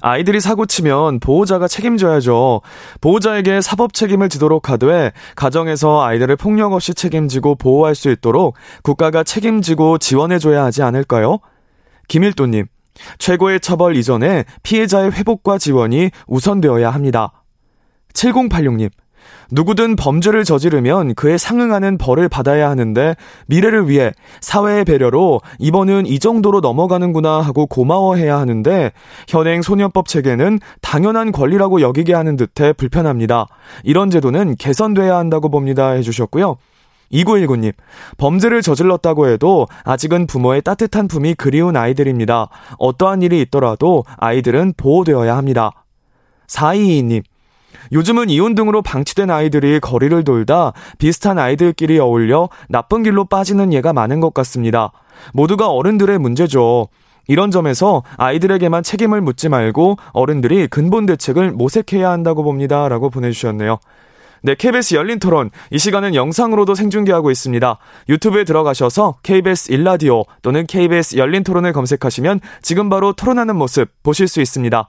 H: 아이들이 사고 치면 보호자가 책임져야죠. 보호자에게 사법 책임을 지도록 하되 가정에서 아이들을 폭력 없이 책임지고 보호할 수 있도록 국가가 책임지고 지원해줘야 하지 않을까요? 김일도님, 최고의 처벌 이전에 피해자의 회복과 지원이 우선되어야 합니다. 7086님, 누구든 범죄를 저지르면 그에 상응하는 벌을 받아야 하는데 미래를 위해 사회의 배려로 이번은 이 정도로 넘어가는구나 하고 고마워해야 하는데 현행 소년법 체계는 당연한 권리라고 여기게 하는 듯해 불편합니다. 이런 제도는 개선돼야 한다고 봅니다 해주셨고요. 2919님, 범죄를 저질렀다고 해도 아직은 부모의 따뜻한 품이 그리운 아이들입니다. 어떠한 일이 있더라도 아이들은 보호되어야 합니다. 422님, 요즘은 이혼 등으로 방치된 아이들이 거리를 돌다 비슷한 아이들끼리 어울려 나쁜 길로 빠지는 예가 많은 것 같습니다. 모두가 어른들의 문제죠. 이런 점에서 아이들에게만 책임을 묻지 말고 어른들이 근본 대책을 모색해야 한다고 봅니다. 라고 보내주셨네요. 네, KBS 열린 토론. 이 시간은 영상으로도 생중계하고 있습니다. 유튜브에 들어가셔서 KBS 일라디오 또는 KBS 열린 토론을 검색하시면 지금 바로 토론하는 모습 보실 수 있습니다.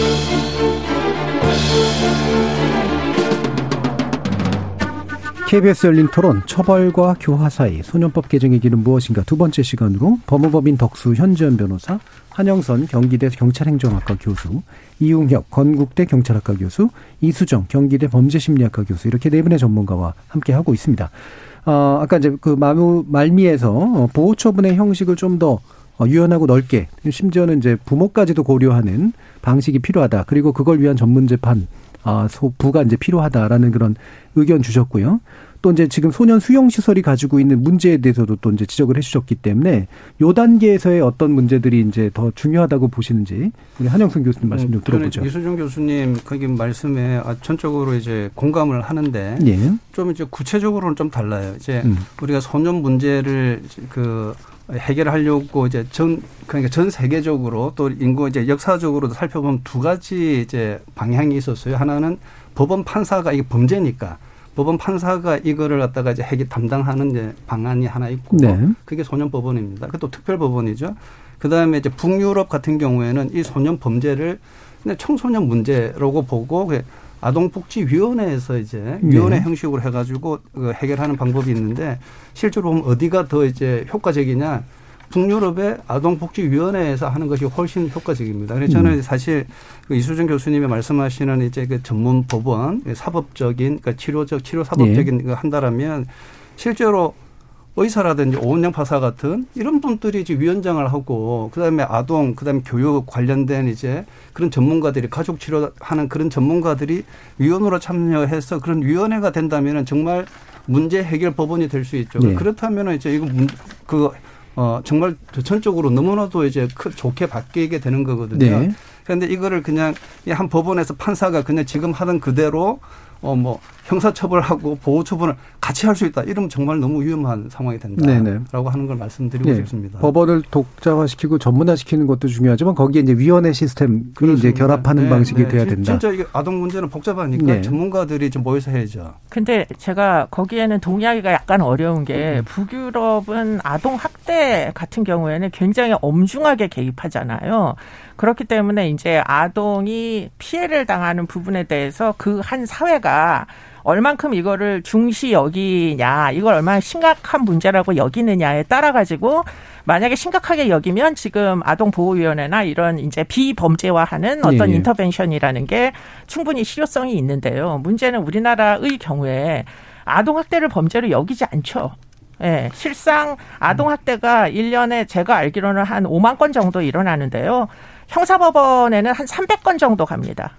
B: KBS 열린 토론 처벌과 교화 사이 소년법 개정의 길은 무엇인가 두 번째 시간으로 법무법인 덕수 현지연 변호사 한영선 경기대 경찰행정학과 교수, 이웅혁 건국대 경찰학과 교수, 이수정 경기대 범죄심리학과 교수 이렇게 네 분의 전문가와 함께 하고 있습니다. 어, 아까 이제 그 마무 말미에서 보호 처분의 형식을 좀 더 유연하고 넓게 심지어는 이제 부모까지도 고려하는 방식이 필요하다. 그리고 그걸 위한 전문 재판 아, 소부가 이제 필요하다라는 그런 의견 주셨고요. 또 이제 지금 소년 수용 시설이 가지고 있는 문제에 대해서도 또 이제 지적을 해주셨기 때문에 요 단계에서의 어떤 문제들이 이제 더 중요하다고 보시는지 우리 한영순 교수님 말씀 좀 어, 들어보죠.
E: 이수정 교수님 거기 말씀에 아, 전적으로 이제 공감을 하는데 예. 좀 이제 구체적으로는 좀 달라요. 이제 음. 우리가 소년 문제를 그 해결하려고 이제 전 그러니까 전 세계적으로 또 인구 이제 역사적으로도 살펴보면 두 가지 이제 방향이 있었어요. 하나는 법원 판사가 이게 범죄니까 법원 판사가 이거를 갖다가 이제 해결 담당하는 이제 방안이 하나 있고
B: 네.
E: 그게 소년 법원입니다. 그것도 특별 법원이죠. 그다음에 이제 북유럽 같은 경우에는 이 소년 범죄를 그냥 청소년 문제라고 보고 그 아동복지위원회에서 이제
B: 네.
E: 위원회 형식으로 해가지고 그 해결하는 방법이 있는데 실제로 보면 어디가 더 이제 효과적이냐 북유럽의 아동복지위원회에서 하는 것이 훨씬 효과적입니다. 그래서 저는
B: 음.
E: 사실 그 이수정 교수님이 말씀하시는 이제 그 전문 법원 사법적인 그러니까 치료적 치료 사법적인
B: 네.
E: 거 한다라면 실제로 의사라든지 오은영 파사 같은 이런 분들이 이제 위원장을 하고 그다음에 아동 그다음에 교육 관련된 이제 그런 전문가들이 가족 치료하는 그런 전문가들이 위원으로 참여해서 그런 위원회가 된다면은 정말 문제 해결 법원이 될 수 있죠.
B: 네.
E: 그렇다면은 이제 이거 문- 그 어, 정말 전적으로 너무나도 이제 크, 좋게 바뀌게 되는 거거든요.
B: 네.
E: 그런데 이거를 그냥 이한 법원에서 판사가 그냥 지금 하던 그대로 어 뭐 형사처벌하고 보호처분을 같이 할 수 있다. 이러면 정말 너무 위험한 상황이 된다라고
B: 네네.
E: 하는 걸 말씀드리고
B: 예.
E: 싶습니다.
B: 법원을 독자화시키고 전문화시키는 것도 중요하지만 거기에 이제 위원회 시스템이 이제
E: 그렇습니다.
B: 결합하는
E: 네,
B: 방식이
E: 네.
B: 돼야
E: 진-
B: 된다.
E: 진짜 이게 아동 문제는 복잡하니까
B: 네.
E: 전문가들이 좀 모여서 해야죠.
D: 근데 제가 거기에는 동의하기가 약간 어려운 게 북유럽은 아동 학대 같은 경우에는 굉장히 엄중하게 개입하잖아요. 그렇기 때문에 이제 아동이 피해를 당하는 부분에 대해서 그 한 사회가 얼만큼 이거를 중시 여기냐, 이걸 얼마나 심각한 문제라고 여기느냐에 따라 가지고 만약에 심각하게 여기면 지금 아동보호위원회나 이런 이제 비범죄화하는 어떤
B: 예, 예.
D: 인터벤션이라는 게 충분히 실효성이 있는데요. 문제는 우리나라의 경우에 아동학대를 범죄로 여기지 않죠. 예, 실상 아동학대가 일년에 제가 알기로는 한 5만 건 정도 일어나는데요. 형사법원에는 한 300건 정도 갑니다.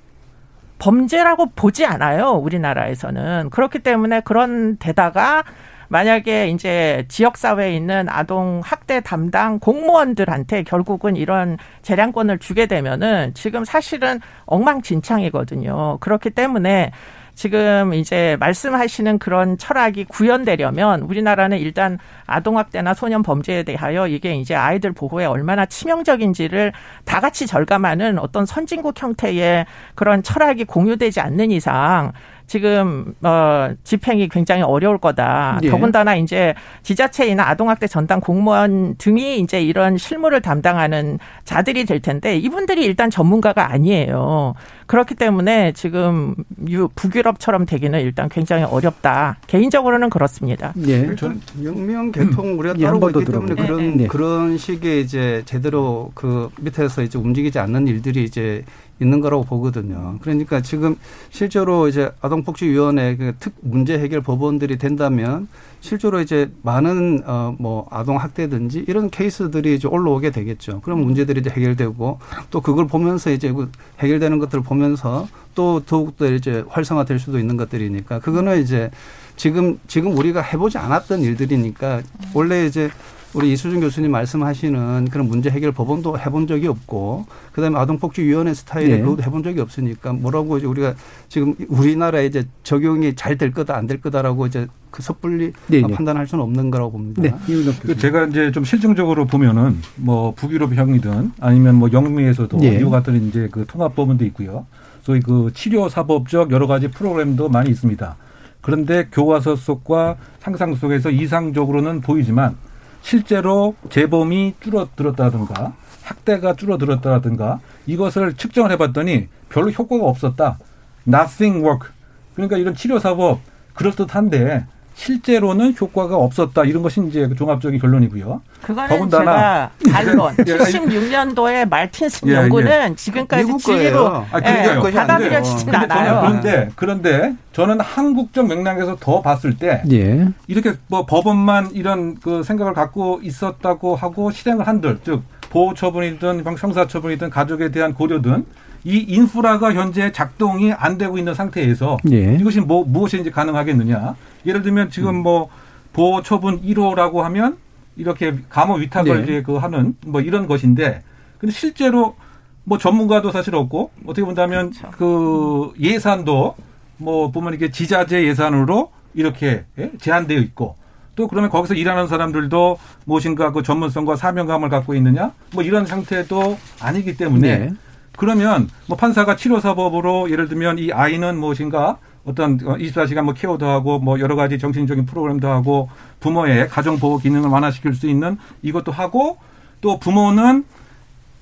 D: 범죄라고 보지 않아요, 우리나라에서는. 그렇기 때문에 그런 데다가 만약에 이제 지역사회에 있는 아동 학대 담당 공무원들한테 결국은 이런 재량권을 주게 되면은 지금 사실은 엉망진창이거든요. 그렇기 때문에 지금 이제 말씀하시는 그런 철학이 구현되려면 우리나라는 일단 아동학대나 소년 범죄에 대하여 이게 이제 아이들 보호에 얼마나 치명적인지를 다 같이 절감하는 어떤 선진국 형태의 그런 철학이 공유되지 않는 이상 지금 어 집행이 굉장히 어려울 거다.
B: 예.
D: 더군다나 이제 지자체이나 아동학대 전담 공무원 등이 이제 이런 실무를 담당하는 자들이 될 텐데 이분들이 일단 전문가가 아니에요. 그렇기 때문에 지금 유- 북유럽처럼 되기는 일단 굉장히 어렵다. 개인적으로는 그렇습니다.
B: 예.
E: 전 영명 개통 우리가
B: 예, 한
E: 따르고 있기 때문에
B: 들어볼게요.
E: 그런
B: 네.
E: 그런 식의 이제 제대로 그 밑에서 이제 움직이지 않는 일들이 이제 있는 거라고 보거든요. 그러니까 지금 실제로 이제 아동복지위원회 그특 문제 해결 법원들이 된다면 실제로 이제 많은 어뭐 아동 학대든지 이런 케이스들이 이제 올라오게 되겠죠. 그럼 문제들이 이제 해결되고 또 그걸 보면서 이제 그 해결되는 것들을 보면서 또 더욱더 이제 활성화될 수도 있는 것들이니까 그거는 이제 지금 지금 우리가 해보지 않았던 일들이니까 원래 이제 우리 이수준 교수님 말씀하시는 그런 문제 해결 법원도 해본 적이 없고 그다음에 아동복지위원회 스타일의
B: 네.
E: 그것도 해본 적이 없으니까 뭐라고 이제 우리가 지금 우리나라에 이제 적용이 잘 될 거다 안 될 거다라고 이제 그 섣불리
B: 네, 네.
E: 판단할 수는 없는 거라고 봅니다.
B: 네.
F: 그. 제가 이제 좀 실증적으로 보면은 뭐 북유럽형이든 아니면 뭐 영미에서도
B: 예.
F: 이와 같은 이제 그 통합법원도 있고요. 소위 그 치료 사법적 여러 가지 프로그램도 많이 있습니다. 그런데 교과서 속과 상상 속에서 이상적으로는 보이지만 실제로 재범이 줄어들었다든가 학대가 줄어들었다든가 이것을 측정을 해봤더니 별로 효과가 없었다. Nothing work. 그러니까 이런 치료 사법 그럴듯한데 실제로는 효과가 없었다. 이런 것이 이제 그 종합적인 결론이고요.
D: 그거는
F: 더군다나-
D: 제가 반론.
F: 예, 아니,
D: 76년도에 말틴슨
F: 예,
D: 연구는 지금까지
E: 미국
D: 진리로.
F: 아.
D: 예, 받아들여지진
F: 저는
D: 않아요.
F: 그런데 그런데 저는 한국적 맥락에서 더 봤을 때
B: 예.
F: 이렇게 뭐 법원만 이런 그 생각을 갖고 있었다고 하고 실행을 한들 즉 보호 처분이든 형사 처분이든 가족에 대한 고려든 이 인프라가 현재 작동이 안 되고 있는 상태에서
B: 예.
F: 이것이 뭐 무엇이 이제 가능하겠느냐? 예를 들면 지금 뭐 보호 처분 1호라고 하면 이렇게 감호 위탁을
B: 네.
F: 이제 그 하는 뭐 이런 것인데 근데 실제로 뭐 전문가도 사실 없고 어떻게 본다면
D: 그렇죠.
F: 그 예산도 뭐 보면 이게 지자체 예산으로 이렇게 예? 제한되어 있고 또 그러면 거기서 일하는 사람들도 무엇인가 그 전문성과 사명감을 갖고 있느냐 뭐 이런 상태도 아니기 때문에
B: 네.
F: 그러면 뭐 판사가 치료사법으로 예를 들면 이 아이는 무엇인가? 어떤 24시간 뭐 케어도 하고 뭐 여러 가지 정신적인 프로그램도 하고 부모의 가정 보호 기능을 완화시킬 수 있는 이것도 하고 또 부모는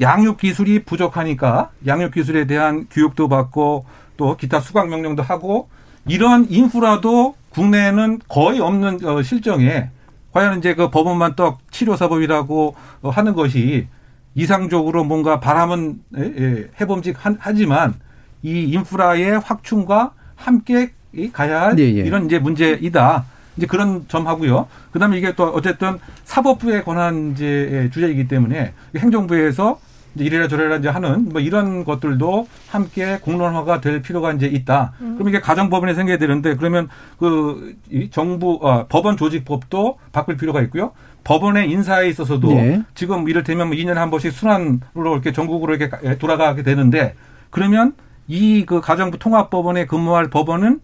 F: 양육 기술이 부족하니까 양육 기술에 대한 교육도 받고 또 기타 수강 명령도 하고 이런 인프라도 국내에는 거의 없는 어, 실정에 과연 이제 그 법원만 떡 치료사법이라고 하는 것이 이상적으로 뭔가 바람은 예, 예, 해봄직하지만 이 인프라의 확충과 함께 가야 할 예, 예. 이런 이제 문제이다. 이제 그런 점하고요. 그다음에 이게 또 어쨌든 사법부의 권한 이제 주제이기 때문에 행정부에서 이제 이래라 저래라 이제 하는 뭐 이런 것들도 함께 공론화가 될 필요가 이제 있다. 음. 그럼 이게 가정법원에 생겨야 되는데 그러면 그 정부 아, 법원 조직법도 바꿀 필요가 있고요. 법원의 인사에 있어서도 네. 지금 이를테면 뭐 2년에 한 번씩 순환으로 이렇게 전국으로 이렇게 돌아가게 되는데 그러면 이 그 가정부 통합법원에 근무할 법원은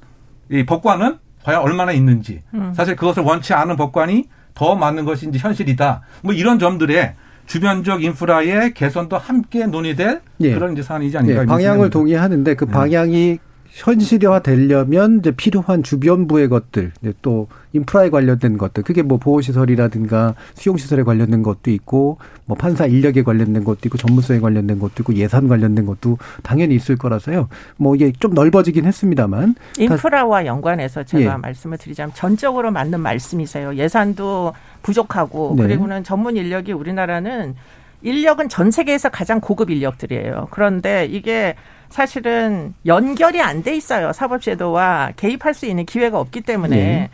F: 이 법관은 과연 얼마나 있는지 음. 사실 그것을 원치 않은 법관이 더 많은 것이 이제 현실이다. 뭐 이런 점들에 주변적 인프라의 개선도 함께 논의될 예. 그런 이제 사안이지 아닌가.
B: 예, 방향을 동의하는데 그 네. 방향이 현실화 되려면 이제 필요한 주변부의 것들, 또 인프라에 관련된 것들, 그게 뭐 보호시설이라든가 수용시설에 관련된 것도 있고, 뭐 판사 인력에 관련된 것도 있고, 전문성에 관련된 것도 있고, 예산 관련된 것도 당연히 있을 거라서요. 뭐 이게 좀 넓어지긴 했습니다만.
D: 인프라와 연관해서 제가 예. 말씀을 드리자면 전적으로 맞는 말씀이세요. 예산도 부족하고, 네. 그리고는 전문 인력이 우리나라는 인력은 전 세계에서 가장 고급 인력들이에요. 그런데 이게 사실은 연결이 안 돼 있어요. 사법제도와 개입할 수 있는 기회가 없기 때문에. 네.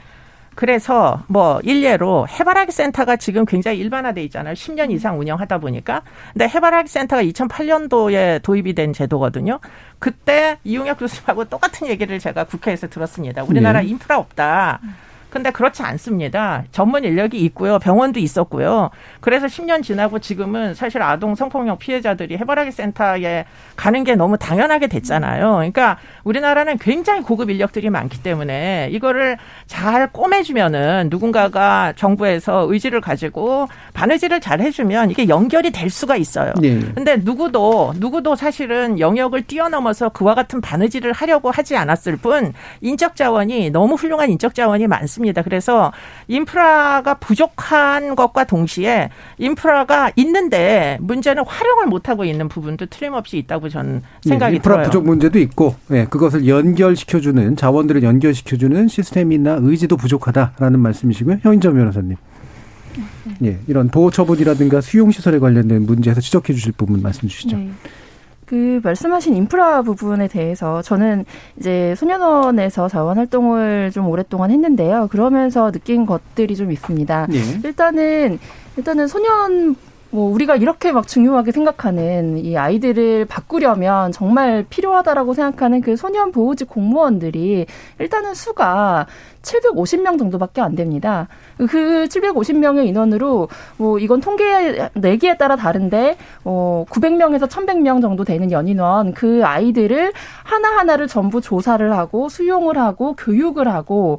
D: 그래서 뭐 일례로 해바라기 센터가 지금 굉장히 일반화돼 있잖아요. 10년 이상 운영하다 보니까. 근데 해바라기 센터가 2008년도에 도입이 된 제도거든요. 그때 이용혁 교수님하고 똑같은 얘기를 제가 국회에서 들었습니다. 우리나라 네. 인프라 없다. 근데 그렇지 않습니다. 전문 인력이 있고요. 병원도 있었고요. 그래서 10년 지나고 지금은 사실 아동 성폭력 피해자들이 해바라기 센터에 가는 게 너무 당연하게 됐잖아요. 그러니까 우리나라는 굉장히 고급 인력들이 많기 때문에 이거를 잘 꼬매주면은 누군가가 정부에서 의지를 가지고 바느질을 잘 해주면 이게 연결이 될 수가 있어요. 네. 근데 누구도 누구도 사실은 영역을 뛰어넘어서 그와 같은 바느질을 하려고 하지 않았을 뿐 인적 자원이 너무 훌륭한 인적 자원이 많습니다. 있습니다. 그래서 인프라가 부족한 것과 동시에 인프라가 있는데 문제는 활용을 못하고 있는 부분도 틀림없이 있다고 저는 네, 생각이
B: 네, 인프라
D: 들어요.
B: 부족 문제도 있고 네, 그것을 연결시켜주는 자원들을 연결시켜주는 시스템이나 의지도 부족하다라는 말씀이시고요. 현인점 변호사님. 예, 이런 보호 처분이라든가 수용 시설에 관련된 문제에서 지적해 주실 부분 말씀 주시죠. 네.
G: 그 말씀하신 인프라 부분에 대해서 저는 이제 소년원에서 자원 활동을 좀 오랫동안 했는데요. 그러면서 느낀 것들이 좀 있습니다. 네. 일단은 일단은 소년 뭐 우리가 이렇게 막 중요하게 생각하는 이 아이들을 바꾸려면 정말 필요하다라고 생각하는 그 소년 보호직 공무원들이 일단은 수가 750명 정도밖에 안 됩니다. 그 750명의 인원으로 뭐 이건 통계 내기에 따라 다른데 어 900명에서 1100명 정도 되는 연인원 그 아이들을 하나하나를 전부 조사를 하고 수용을 하고 교육을 하고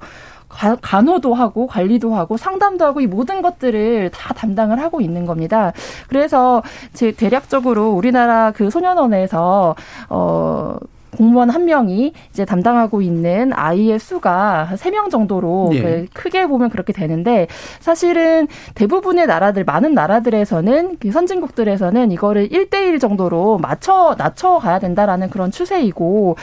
G: 간호도 하고 관리도 하고 상담도 하고 이 모든 것들을 다 담당을 하고 있는 겁니다. 그래서 제 대략적으로 우리나라 그 소년원에서 어 공무원 한 명이 이제 담당하고 있는 아이의 수가 세 명 정도로 네. 그 크게 보면 그렇게 되는데 사실은 대부분의 나라들 많은 나라들에서는 그 선진국들에서는 이거를 1대1 정도로 맞춰 낮춰 가야 된다라는 그런 추세이고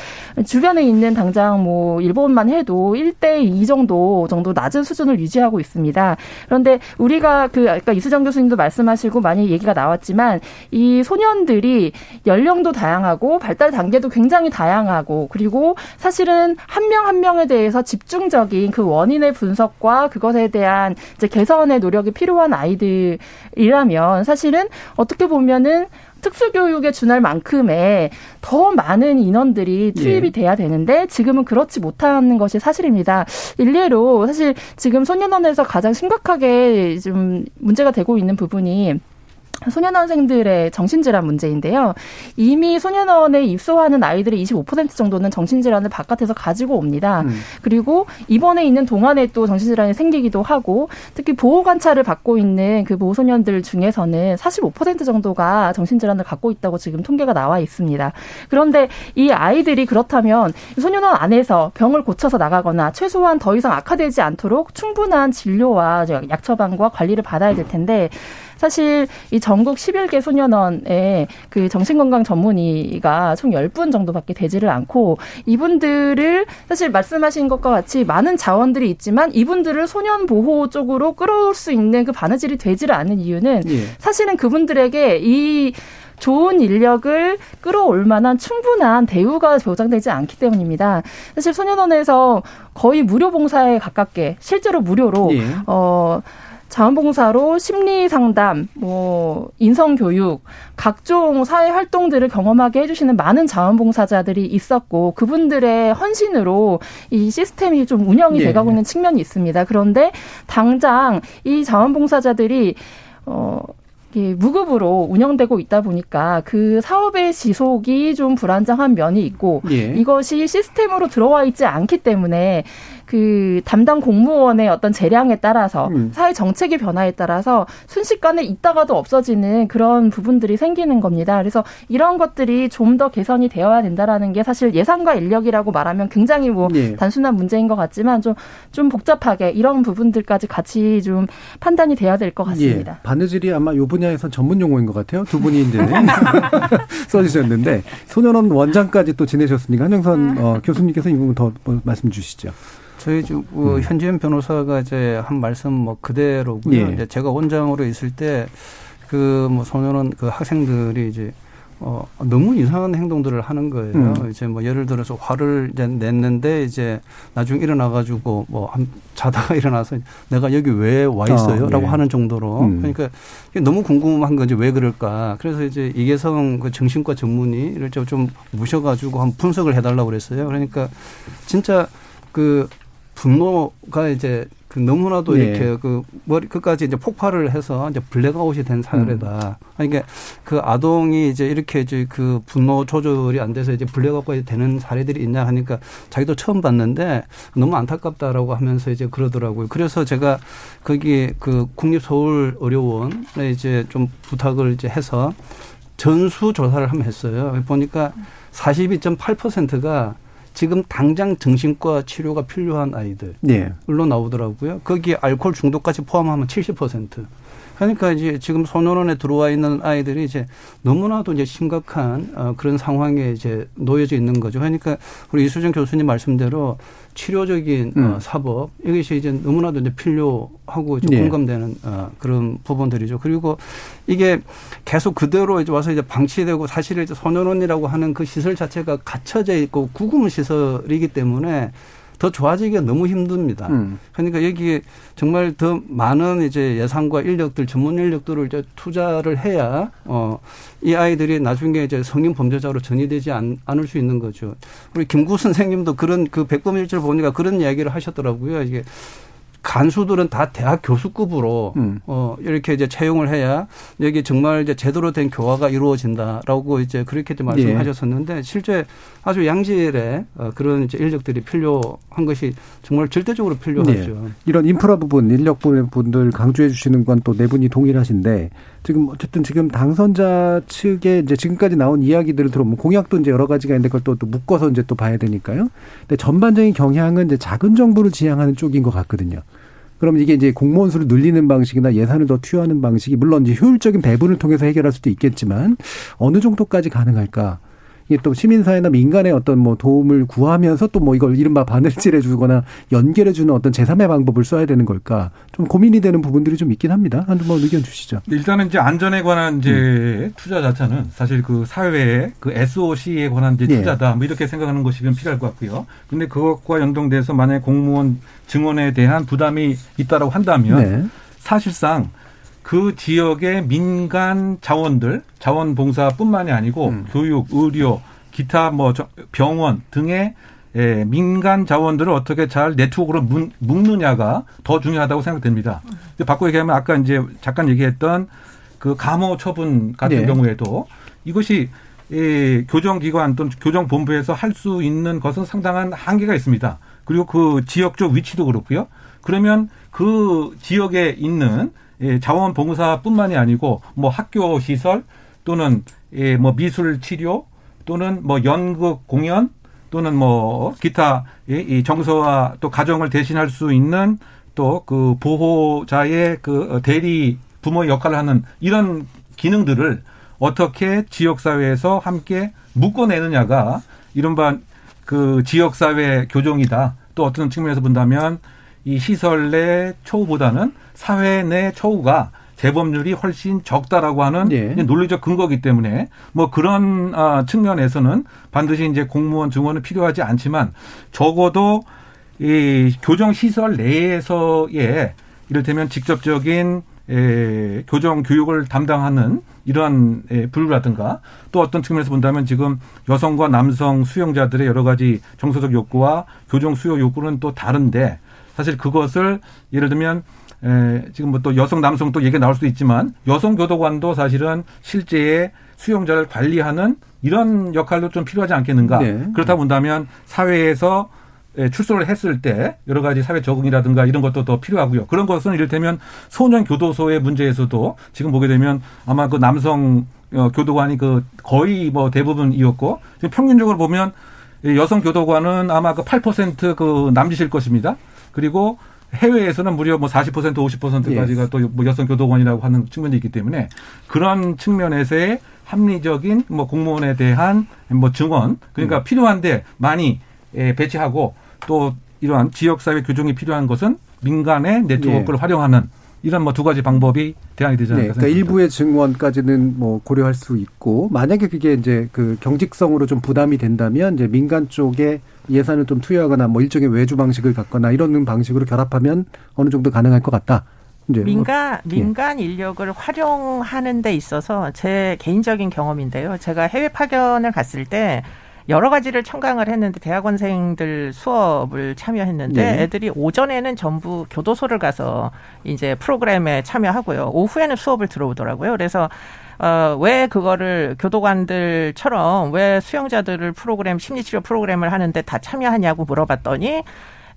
G: 주변에 있는 당장 뭐 일본만 해도 1대2 정도 정도 낮은 수준을 유지하고 있습니다. 그런데 우리가 그 아까 이수정 교수님도 말씀하시고 많이 얘기가 나왔지만 이 소년들이 연령도 다양하고 발달 단계도 굉장히 다 양하고 그리고 사실은 한 명한 한 명에 대해서 집중적인 그 원인의 분석과 그것에 대한 이제 개선의 노력이 필요한 아이들이라면 사실은 어떻게 보면은 특수교육에 준할 만큼의 더 많은 인원들이 투입이 예. 돼야 되는데 지금은 그렇지 못하는 것이 사실입니다. 일례로 사실 지금 소년원에서 가장 심각하게 좀 문제가 되고 있는 부분이 소년원생들의 정신질환 문제인데요. 이미 소년원에 입소하는 아이들의 25% 정도는 정신질환을 바깥에서 가지고 옵니다. 음. 그리고 입원해 있는 동안에 또 정신질환이 생기기도 하고 특히 보호 관찰을 받고 있는 그 보호소년들 중에서는 45% 정도가 정신질환을 갖고 있다고 지금 통계가 나와 있습니다. 그런데 이 아이들이 그렇다면 소년원 안에서 병을 고쳐서 나가거나 최소한 더 이상 악화되지 않도록 충분한 진료와 약 처방과 관리를 받아야 될 텐데 사실 이 전국 11개 소년원에 그 정신건강 전문의가 총 10분 정도밖에 되지를 않고 이분들을 사실 말씀하신 것과 같이 많은 자원들이 있지만 이분들을 소년 보호 쪽으로 끌어올 수 있는 그 바느질이 되지를 않는 이유는 예. 사실은 그분들에게 이 좋은 인력을 끌어올 만한 충분한 대우가 보장되지 않기 때문입니다. 사실 소년원에서 거의 무료 봉사에 가깝게 실제로 무료로 예. 어 자원봉사로 심리 상담, 뭐 인성 교육, 각종 사회 활동들을 경험하게 해주시는 많은 자원봉사자들이 있었고 그분들의 헌신으로 이 시스템이 좀 운영이 네. 돼가고 있는 측면이 있습니다. 그런데 당장 이 자원봉사자들이 어 무급으로 운영되고 있다 보니까 그 사업의 지속이 좀 불안정한 면이 있고 예. 이것이 시스템으로 들어와 있지 않기 때문에 그 담당 공무원의 어떤 재량에 따라서 음. 사회 정책의 변화에 따라서 순식간에 있다가도 없어지는 그런 부분들이 생기는 겁니다. 그래서 이런 것들이 좀 더 개선이 되어야 된다라는 게 사실 예산과 인력이라고 말하면 굉장히 뭐 네. 단순한 문제인 것 같지만 좀좀 복잡하게 이런 부분들까지 같이 좀 판단이 돼야 될 것 같습니다.
B: 예. 바느질이 아마 요 분야에서 전문 용어인 것 같아요. 두 분이 이제 써주셨는데 소년원 원장까지 또 지내셨으니까 한영선 어, 교수님께서 이 부분 더 말씀 주시죠.
E: 저희 그 음. 현지현 변호사가 이제 한 말씀 뭐 그대로고요. 예. 이제 제가 원장으로 있을 때 그 뭐 소년원 그 학생들이 이제 어 너무 이상한 행동들을 하는 거예요. 음. 이제 뭐 예를 들어서 화를 이제 냈는데 이제 나중에 일어나 가지고 뭐 한 자다가 일어나서 내가 여기 왜 와 있어요라고 아, 예. 하는 정도로 음. 그러니까 너무 궁금한 건지 왜 그럴까. 그래서 이제 이계성 그 정신과 전문의를 좀 모셔 가지고 한 분석을 해 달라고 그랬어요. 그러니까 진짜 그 분노가 이제 그 너무나도 네. 이렇게 그 머리 끝까지 이제 폭발을 해서 이제 블랙아웃이 된 사례다. 음. 그러니까 그 아동이 이제 이렇게 이제 그 분노 조절이 안 돼서 이제 블랙아웃이 되는 사례들이 있냐 하니까 자기도 처음 봤는데 너무 안타깝다라고 하면서 이제 그러더라고요. 그래서 제가 거기 그 국립서울의료원에 이제 좀 부탁을 이제 해서 전수 조사를 한번 했어요. 보니까 42.8%가 지금 당장 정신과 치료가 필요한 아이들로 네. 나오더라고요. 거기에 알코올 중독까지 포함하면 70%. 그러니까 이제 지금 소년원에 들어와 있는 아이들이 이제 너무나도 이제 심각한 어, 그런 상황에 이제 놓여져 있는 거죠. 그러니까 우리 이수정 교수님 말씀대로 치료적인 어, 음. 어, 사법 이것이 이제 너무나도 이제 필요하고 이제 네. 공감되는 어, 그런 부분들이죠. 그리고 이게 계속 그대로 이제 와서 이제 방치되고 사실 이제 소년원이라고 하는 그 시설 자체가 갇혀져 있고 구금 시설이기 때문에 더 좋아지기가 너무 힘듭니다. 음. 그러니까 여기에 정말 더 많은 이제 예산과 인력들, 전문 인력들을 이제 투자를 해야 어, 이 아이들이 나중에 이제 성인 범죄자로 전이되지 않, 않을 수 있는 거죠. 우리 김구 선생님도 그런 그 백범 일지를 보니까 그런 이야기를 하셨더라고요. 이게 간수들은 다 대학 교수급으로 음. 어 이렇게 이제 채용을 해야 여기 정말 이제 제대로 된 교화가 이루어진다라고 이제 그렇게 이제 말씀하셨었는데 예. 실제 아주 양질의 어 그런 이제 인력들이 필요한 것이 정말 절대적으로 필요하죠. 네.
B: 이런 인프라 부분, 인력 부분들 강조해 주시는 건 또 네 분이 동일하신데 지금 어쨌든 지금 당선자 측에 이제 지금까지 나온 이야기들을 들어보면 공약도 이제 여러 가지가 있는데 그걸 또, 또 묶어서 이제 또 봐야 되니까요. 근데 전반적인 경향은 이제 작은 정부를 지향하는 쪽인 것 같거든요. 그럼 이게 이제 공무원 수를 늘리는 방식이나 예산을 더 투여하는 방식이 물론 이제 효율적인 배분을 통해서 해결할 수도 있겠지만 어느 정도까지 가능할까? 이게 또 시민사회나 민간의 어떤 뭐 도움을 구하면서 또 뭐 이걸 이른바 바늘질해 주거나 연결해 주는 어떤 제3의 방법을 써야 되는 걸까 좀 고민이 되는 부분들이 좀 있긴 합니다. 한번 뭐 의견 주시죠.
F: 일단은 이제 안전에 관한 이제 음. 투자 자체는 사실 그 사회의 그 SOC에 관한 이제 예. 투자다 뭐 이렇게 생각하는 것이 좀 필요할 것 같고요. 근데 그것과 연동돼서 만약 공무원 증원에 대한 부담이 있다라고 한다면 네. 사실상 그 지역의 민간 자원들, 자원봉사뿐만이 아니고 음. 교육, 의료, 기타 뭐 병원 등의 예, 민간 자원들을 어떻게 잘 네트워크로 묶느냐가 더 중요하다고 생각됩니다. 바꿔 얘기하면 아까 이제 잠깐 얘기했던 그 감호 처분 같은 네. 경우에도 이것이 이 교정기관 또는 교정본부에서 할 수 있는 것은 상당한 한계가 있습니다. 그리고 그 지역적 위치도 그렇고요. 그러면 그 지역에 있는 자원봉사뿐만이 아니고 뭐 학교 시설 또는 뭐 미술 치료 또는 뭐 연극 공연 또는 뭐 기타 이 정서와 또 가정을 대신할 수 있는 또 그 보호자의 그 대리 부모의 역할을 하는 이런 기능들을 어떻게 지역사회에서 함께 묶어내느냐가 이른바 그 지역사회 교정이다. 또 어떤 측면에서 본다면 이 시설 내 초우보다는 사회 내 초우가 재범률이 훨씬 적다라고 하는 네. 논리적 근거기 때문에 뭐 그런 아, 측면에서는 반드시 이제 공무원 증언은 필요하지 않지만 적어도 이 교정 시설 내에서의 이를테면 직접적인 에, 교정 교육을 담당하는 이러한 에, 분류라든가 또 어떤 측면에서 본다면 지금 여성과 남성 수용자들의 여러 가지 정서적 욕구와 교정 수요 욕구는 또 다른데 사실 그것을 예를 들면 에, 지금 뭐 또 여성 남성 또 얘기가 나올 수도 있지만 여성 교도관도 사실은 실제의 수용자를 관리하는 이런 역할도 좀 필요하지 않겠는가 네. 그렇다 본다면 사회에서 출소를 했을 때 여러 가지 사회 적응이라든가 이런 것도 더 필요하고요. 그런 것은 이를테면 소년 교도소의 문제에서도 지금 보게 되면 아마 그 남성 어, 교도관이 그 거의 뭐 대부분이었고 지금 평균적으로 보면 여성 교도관은 아마 그 8%그 남짓일 것입니다. 그리고 해외에서는 무려 뭐 40% 50%까지가 예. 또뭐 여성 교도관이라고 하는 측면이 있기 때문에 그런 측면에서의 합리적인 뭐 공무원에 대한 뭐 증언 그러니까 음. 필요한데 많이 배치하고 또 이러한 지역사회 교정이 필요한 것은 민간의 네트워크를 예. 활용하는 이런 뭐 두 가지 방법이 대안이 되지 않을까 네,
B: 그러니까 일부의 증언까지는 뭐 고려할 수 있고 만약에 그게 이제 그 경직성으로 좀 부담이 된다면 이제 민간 쪽에 예산을 좀 투여하거나 뭐 일종의 외주 방식을 갖거나 이런 방식으로 결합하면 어느 정도 가능할 것 같다.
D: 이제 민간 뭐, 민간 인력을 활용하는 데 있어서 제 개인적인 경험인데요. 제가 해외 파견을 갔을 때 여러 가지를 청강을 했는데 대학원생들 수업을 참여했는데 네. 애들이 오전에는 전부 교도소를 가서 이제 프로그램에 참여하고요. 오후에는 수업을 들어오더라고요. 그래서 어, 왜 그거를 교도관들처럼 왜 수용자들을 프로그램 심리치료 프로그램을 하는데 다 참여하냐고 물어봤더니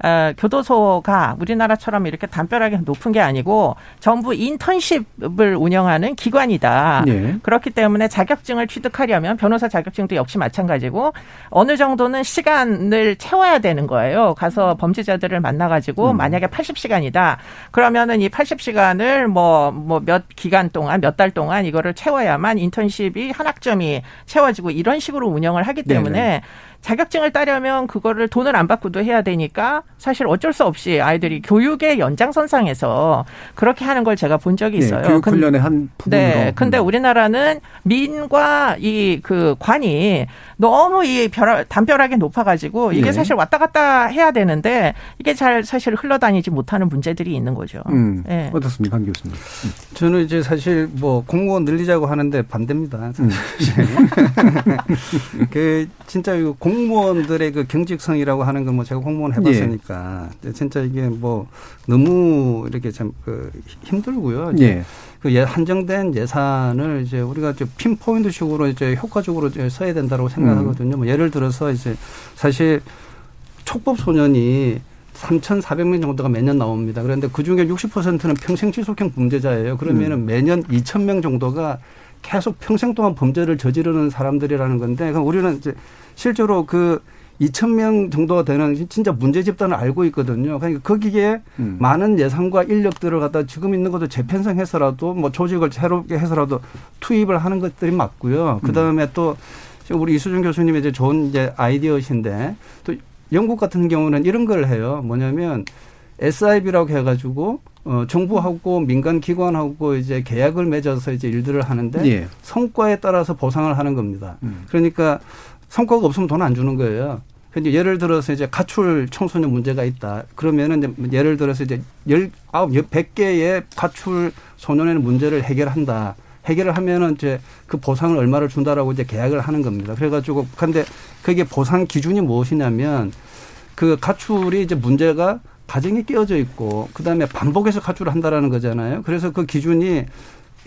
D: 어, 교도소가 우리나라처럼 이렇게 담벼락이 높은 게 아니고 전부 인턴십을 운영하는 기관이다. 네. 그렇기 때문에 자격증을 취득하려면 변호사 자격증도 역시 마찬가지고 어느 정도는 시간을 채워야 되는 거예요. 가서 범죄자들을 만나가지고 음. 만약에 80시간이다. 그러면은 이 80시간을 뭐, 뭐 몇 기간 동안, 몇 달 동안 이거를 채워야만 인턴십이 한 학점이 채워지고 이런 식으로 운영을 하기 때문에 네네. 자격증을 따려면 그거를 돈을 안 받고도 해야 되니까 사실 어쩔 수 없이 아이들이 교육의 연장선상에서 그렇게 하는 걸 제가 본 적이 네, 있어요.
B: 네, 교육 훈련의 한 부분으로.
D: 네. 근데 우리나라는 민과 이 그 관이 너무 이 벼락, 담벼락이 높아가지고 이게 네. 사실 왔다 갔다 해야 되는데 이게 잘 사실 흘러다니지 못하는 문제들이 있는 거죠.
B: 음, 네. 어떻습니까, 한 교수님?
E: 저는 이제 사실 뭐 공무원 늘리자고 하는데 반대입니다. 음. 그 진짜 공무원들의 그 경직성이라고 하는 건 뭐 제가 공무원 해봤으니까 예. 진짜 이게 뭐 너무 이렇게 참 그 힘들고요. 예. 그 예, 한정된 예산을 이제 우리가 핀포인트식으로 이제 효과적으로 이제 써야 된다고 생각하거든요. 음. 뭐 예를 들어서 이제 사실 촉법 소년이 3,400명 정도가 매년 나옵니다. 그런데 그 중에 60%는 평생 지속형 범죄자예요. 그러면은 음. 매년 2,000명 정도가 계속 평생 동안 범죄를 저지르는 사람들이라는 건데, 그럼 우리는 이제 실제로 그 2천 명 정도가 되는 진짜 문제 집단을 알고 있거든요. 그러니까 거기에 음. 많은 예산과 인력들을 갖다 지금 있는 것도 재편성해서라도 뭐 조직을 새롭게 해서라도 투입을 하는 것들이 맞고요. 그 다음에 또 우리 이수준 교수님의 이제 좋은 이제 아이디어신데 또 영국 같은 경우는 이런 걸 해요. 뭐냐면 SIB라고 해가지고 어, 정부하고 민간 기관하고 이제 계약을 맺어서 이제 일들을 하는데 예. 성과에 따라서 보상을 하는 겁니다. 음. 그러니까 성과가 없으면 돈 안 주는 거예요. 근데 예를 들어서 이제 가출 청소년 문제가 있다. 그러면은 예를 들어서 이제 열 아홉 백 개의 가출 소년의 문제를 해결한다. 해결을 하면은 이제 그 보상을 얼마를 준다라고 이제 계약을 하는 겁니다. 그래가지고 근데 그게 보상 기준이 무엇이냐면 그 가출이 이제 문제가 가정에 끼어져 있고 그다음에 반복해서 가출을 한다라는 거잖아요. 그래서 그 기준이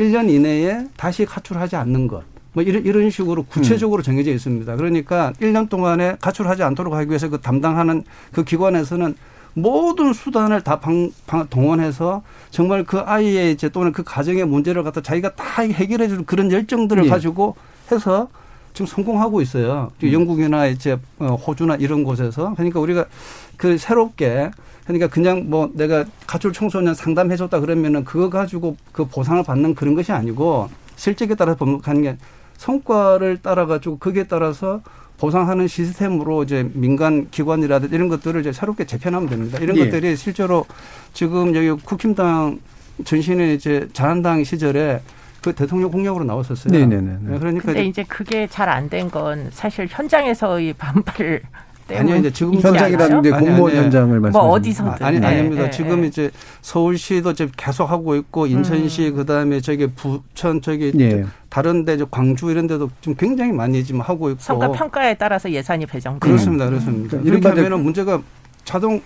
E: 1년 이내에 다시 가출하지 않는 것. 뭐 이런 이런 식으로 구체적으로 정해져 있습니다. 그러니까 1년 동안에 가출하지 않도록 하기 위해서 그 담당하는 그 기관에서는 모든 수단을 다 방, 방, 동원해서 정말 그 아이의 이제 또는 그 가정의 문제를 갖다 자기가 다 해결해 줄 그런 열정들을
B: 예.
E: 가지고 해서 지금 성공하고 있어요.
B: 음.
E: 영국이나 이제 어, 호주나 이런 곳에서 그러니까 우리가 그 새롭게 그러니까 그냥 뭐 내가 가출 청소년 상담해 줬다 그러면은 그거 가지고 그 보상을 받는 그런 것이 아니고 실적에 따라서 가는 게 성과를 따라 가지고 거기에 따라서 보상하는 시스템으로 이제 민간 기관이라든지 이런 것들을 이제 새롭게 재편하면 됩니다. 이런
B: 예.
E: 것들이 실제로 지금 여기 국힘당 전신의 이제 자한당 시절에 그 대통령 공약으로 나왔었어요.
B: 네네네.
E: 네, 그러니까
D: 근데
E: 이제
D: 그게 잘 안 된 건 사실 현장에서의 반발 때문에
E: 아니요, 이제 지금
B: 현장이라는 게
E: 아니,
B: 공무원
E: 아니,
B: 현장을 말씀하시는
D: 뭐 어디서든.
E: 아, 아니
D: 네,
E: 아닙니다.
D: 네,
E: 지금
D: 네.
E: 이제 서울시도 지금 계속 하고 있고 인천시 그다음에 저기 부천 저기
B: 예.
E: 다른데 이제 광주 이런 데도 지금 굉장히 많이 지금 하고 있고
D: 성과 평가에 따라서 예산이 배정돼요.
E: 그렇습니다. 그렇습니다.
B: 그러니까
E: 이렇게
B: 이른바
E: 하면은 문제가 자동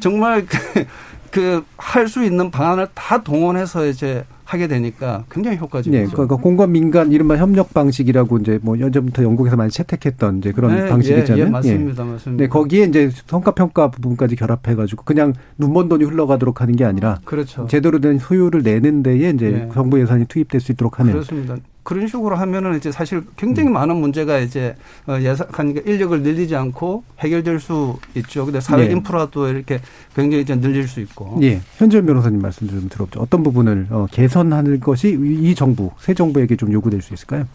E: 정말 그 할수 있는 방안을 다 동원해서 이제 하게 되니까 굉장히 효과적이죠.
B: 네, 그러니까 공관 민간 이른바 협력 방식이라고 이제 뭐 예전부터 영국에서 많이 채택했던 이제 그런
E: 네,
B: 방식이잖아요.
E: 예, 예, 맞습니다. 맞습니다.
B: 네, 거기에 이제 성과 평가 부분까지 결합해가지고 그냥 눈먼 돈이 흘러가도록 하는 게 아니라
E: 그렇죠.
B: 제대로 된 소요를 내는 데에 이제
E: 네.
B: 정부 예산이 투입될 수 있도록 하는.
E: 그렇습니다. 그런 식으로 하면은 이제 사실 굉장히 많은 문제가 이제 어, 예산 그러니까 인력을 늘리지 않고 해결될 수 있죠. 근데 사회
B: 네.
E: 인프라도 이렇게 굉장히 이제 늘릴 수 있고.
B: 예, 현지현 변호사님 말씀 좀 들어보죠. 어떤 부분을 어, 개선 하는 것이 이 정부, 새 정부에게 좀 요구될 수 있을까요?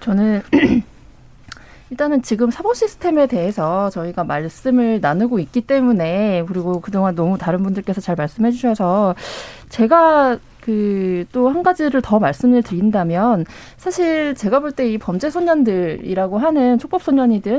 G: 저는 일단은 지금 사법 시스템에 대해서 저희가 말씀을 나누고 있기 때문에 그리고 그동안 너무 다른 분들께서 잘 말씀해 주셔서 제가 그 또 한 가지를 더 말씀을 드린다면 사실 제가 볼 때 이 범죄 소년들이라고 하는 촉법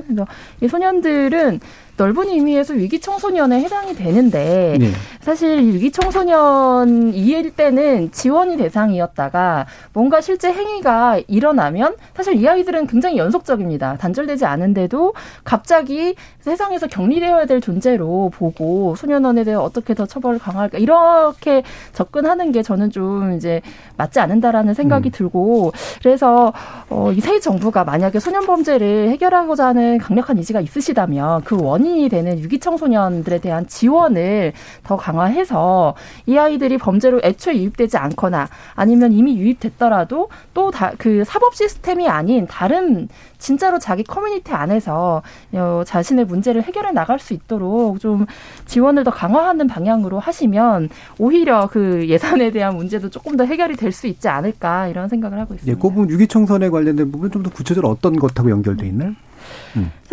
G: 그래서 이 소년들은 넓은 의미에서 위기 청소년에 해당이 되는데
B: 네.
G: 사실 이 위기 청소년 이일 때는 지원이 대상이었다가 뭔가 실제 행위가 일어나면 사실 이 아이들은 굉장히 연속적입니다. 단절되지 않은데도 갑자기 세상에서 격리되어야 될 존재로 보고 소년원에 대해 어떻게 더 처벌을 강화할까 이렇게 접근하는 게 저는 좀 이제 맞지 않는다라는 생각이
B: 음.
G: 들고 그래서 어, 이 새 정부가 만약에 소년 범죄를 해결하고자 하는 강력한 의지가 있으시다면 그 원 인이 되는 유기 청소년들에 대한 지원을 더 강화해서 이 아이들이 범죄로 애초에 유입되지 않거나 아니면 이미 유입됐더라도 또 그 사법 시스템이 아닌 다른 진짜로 자기 커뮤니티 안에서 어, 자신의 문제를 해결해 나갈 수 있도록 좀 지원을 더 강화하는 방향으로 하시면 오히려 그 예산에 대한 문제도 조금 더 해결이 될 수 있지 않을까 이런 생각을 하고 있습니다.
B: 예, 그 부분 유기청소년에 관련된 부분 좀 더 구체적으로 어떤 것하고 연결돼 있나요?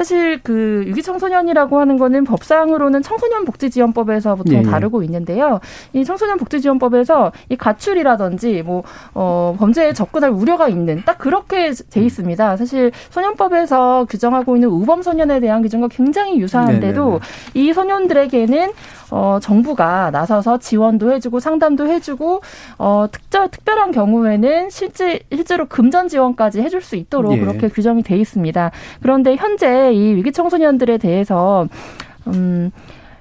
G: 사실 그 유기 청소년이라고 하는 거는 법상으로는 청소년 복지지원법에서 보통
B: 예, 예.
G: 다루고 있는데요. 이 청소년 복지지원법에서 이 가출이라든지 뭐 어, 범죄에 접근할 우려가 있는 딱 그렇게 돼 있습니다. 사실 소년법에서 규정하고 있는 우범 소년에 대한 규정과 굉장히 유사한데도
B: 네네네.
G: 이 소년들에게는 어, 정부가 나서서 지원도 해주고 상담도 해주고 어, 특별 특별한 경우에는 실제 실제로 금전 지원까지 해줄 수 있도록
B: 예.
G: 그렇게 규정이 돼 있습니다. 그런 데 현재 이 위기 청소년들에 대해서 음.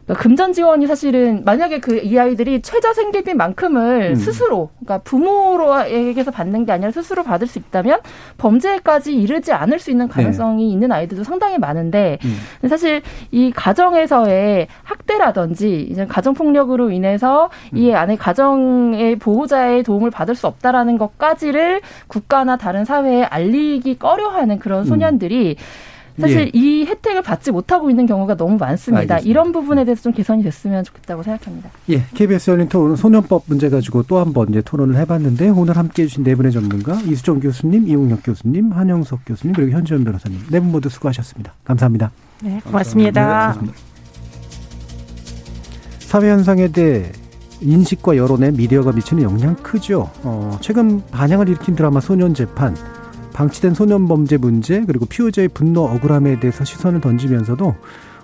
G: 금전 지원이 사실은 만약에 그 이 아이들이 최저 생계비만큼을
B: 음.
G: 스스로 그러니까 부모로에게서 받는 게 아니라 스스로 받을 수 있다면 범죄까지 이르지 않을 수 있는 가능성이 있는 아이들도 상당히 많은데
B: 음.
G: 사실 이 가정에서의 학대라든지 이제 가정 폭력으로 인해서 이 안에 가정의 보호자의 도움을 받을 수 없다라는 것까지를 국가나 다른 사회에 알리기 꺼려하는 그런 소년들이 사실
B: 예.
G: 이 혜택을 받지 못하고 있는 경우가 너무 많습니다.
B: 알겠습니다.
G: 이런 부분에 대해서 좀 개선이 됐으면 좋겠다고 생각합니다.
B: 예, KBS 열린 토론은 소년법 문제 가지고 또 한 번 이제 토론을 해봤는데 오늘 함께해 주신 네 분의 전문가 이수정 교수님, 이용혁 교수님, 한영석 교수님 그리고 현지현 변호사님 네 분 모두 수고하셨습니다. 감사합니다.
D: 네, 고맙습니다.
B: 사회 현상에 대해 인식과 여론에 미디어가 미치는 영향 크죠. 어, 최근 반향을 일으킨 드라마 소년 재판, 방치된 소년 범죄 문제 그리고 피해자의 분노 억울함에 대해서 시선을 던지면서도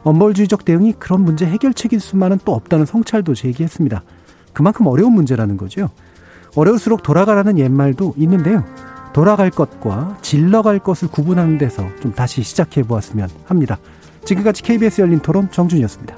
B: 엄벌주의적 대응이 그런 문제 해결책일 수만은 또 없다는 성찰도 제기했습니다. 그만큼 어려운 문제라는 거죠. 어려울수록 돌아가라는 옛말도 있는데요. 돌아갈 것과 질러갈 것을 구분하는 데서 좀 다시 시작해 보았으면 합니다. 지금까지 KBS 열린 토론 정준이었습니다.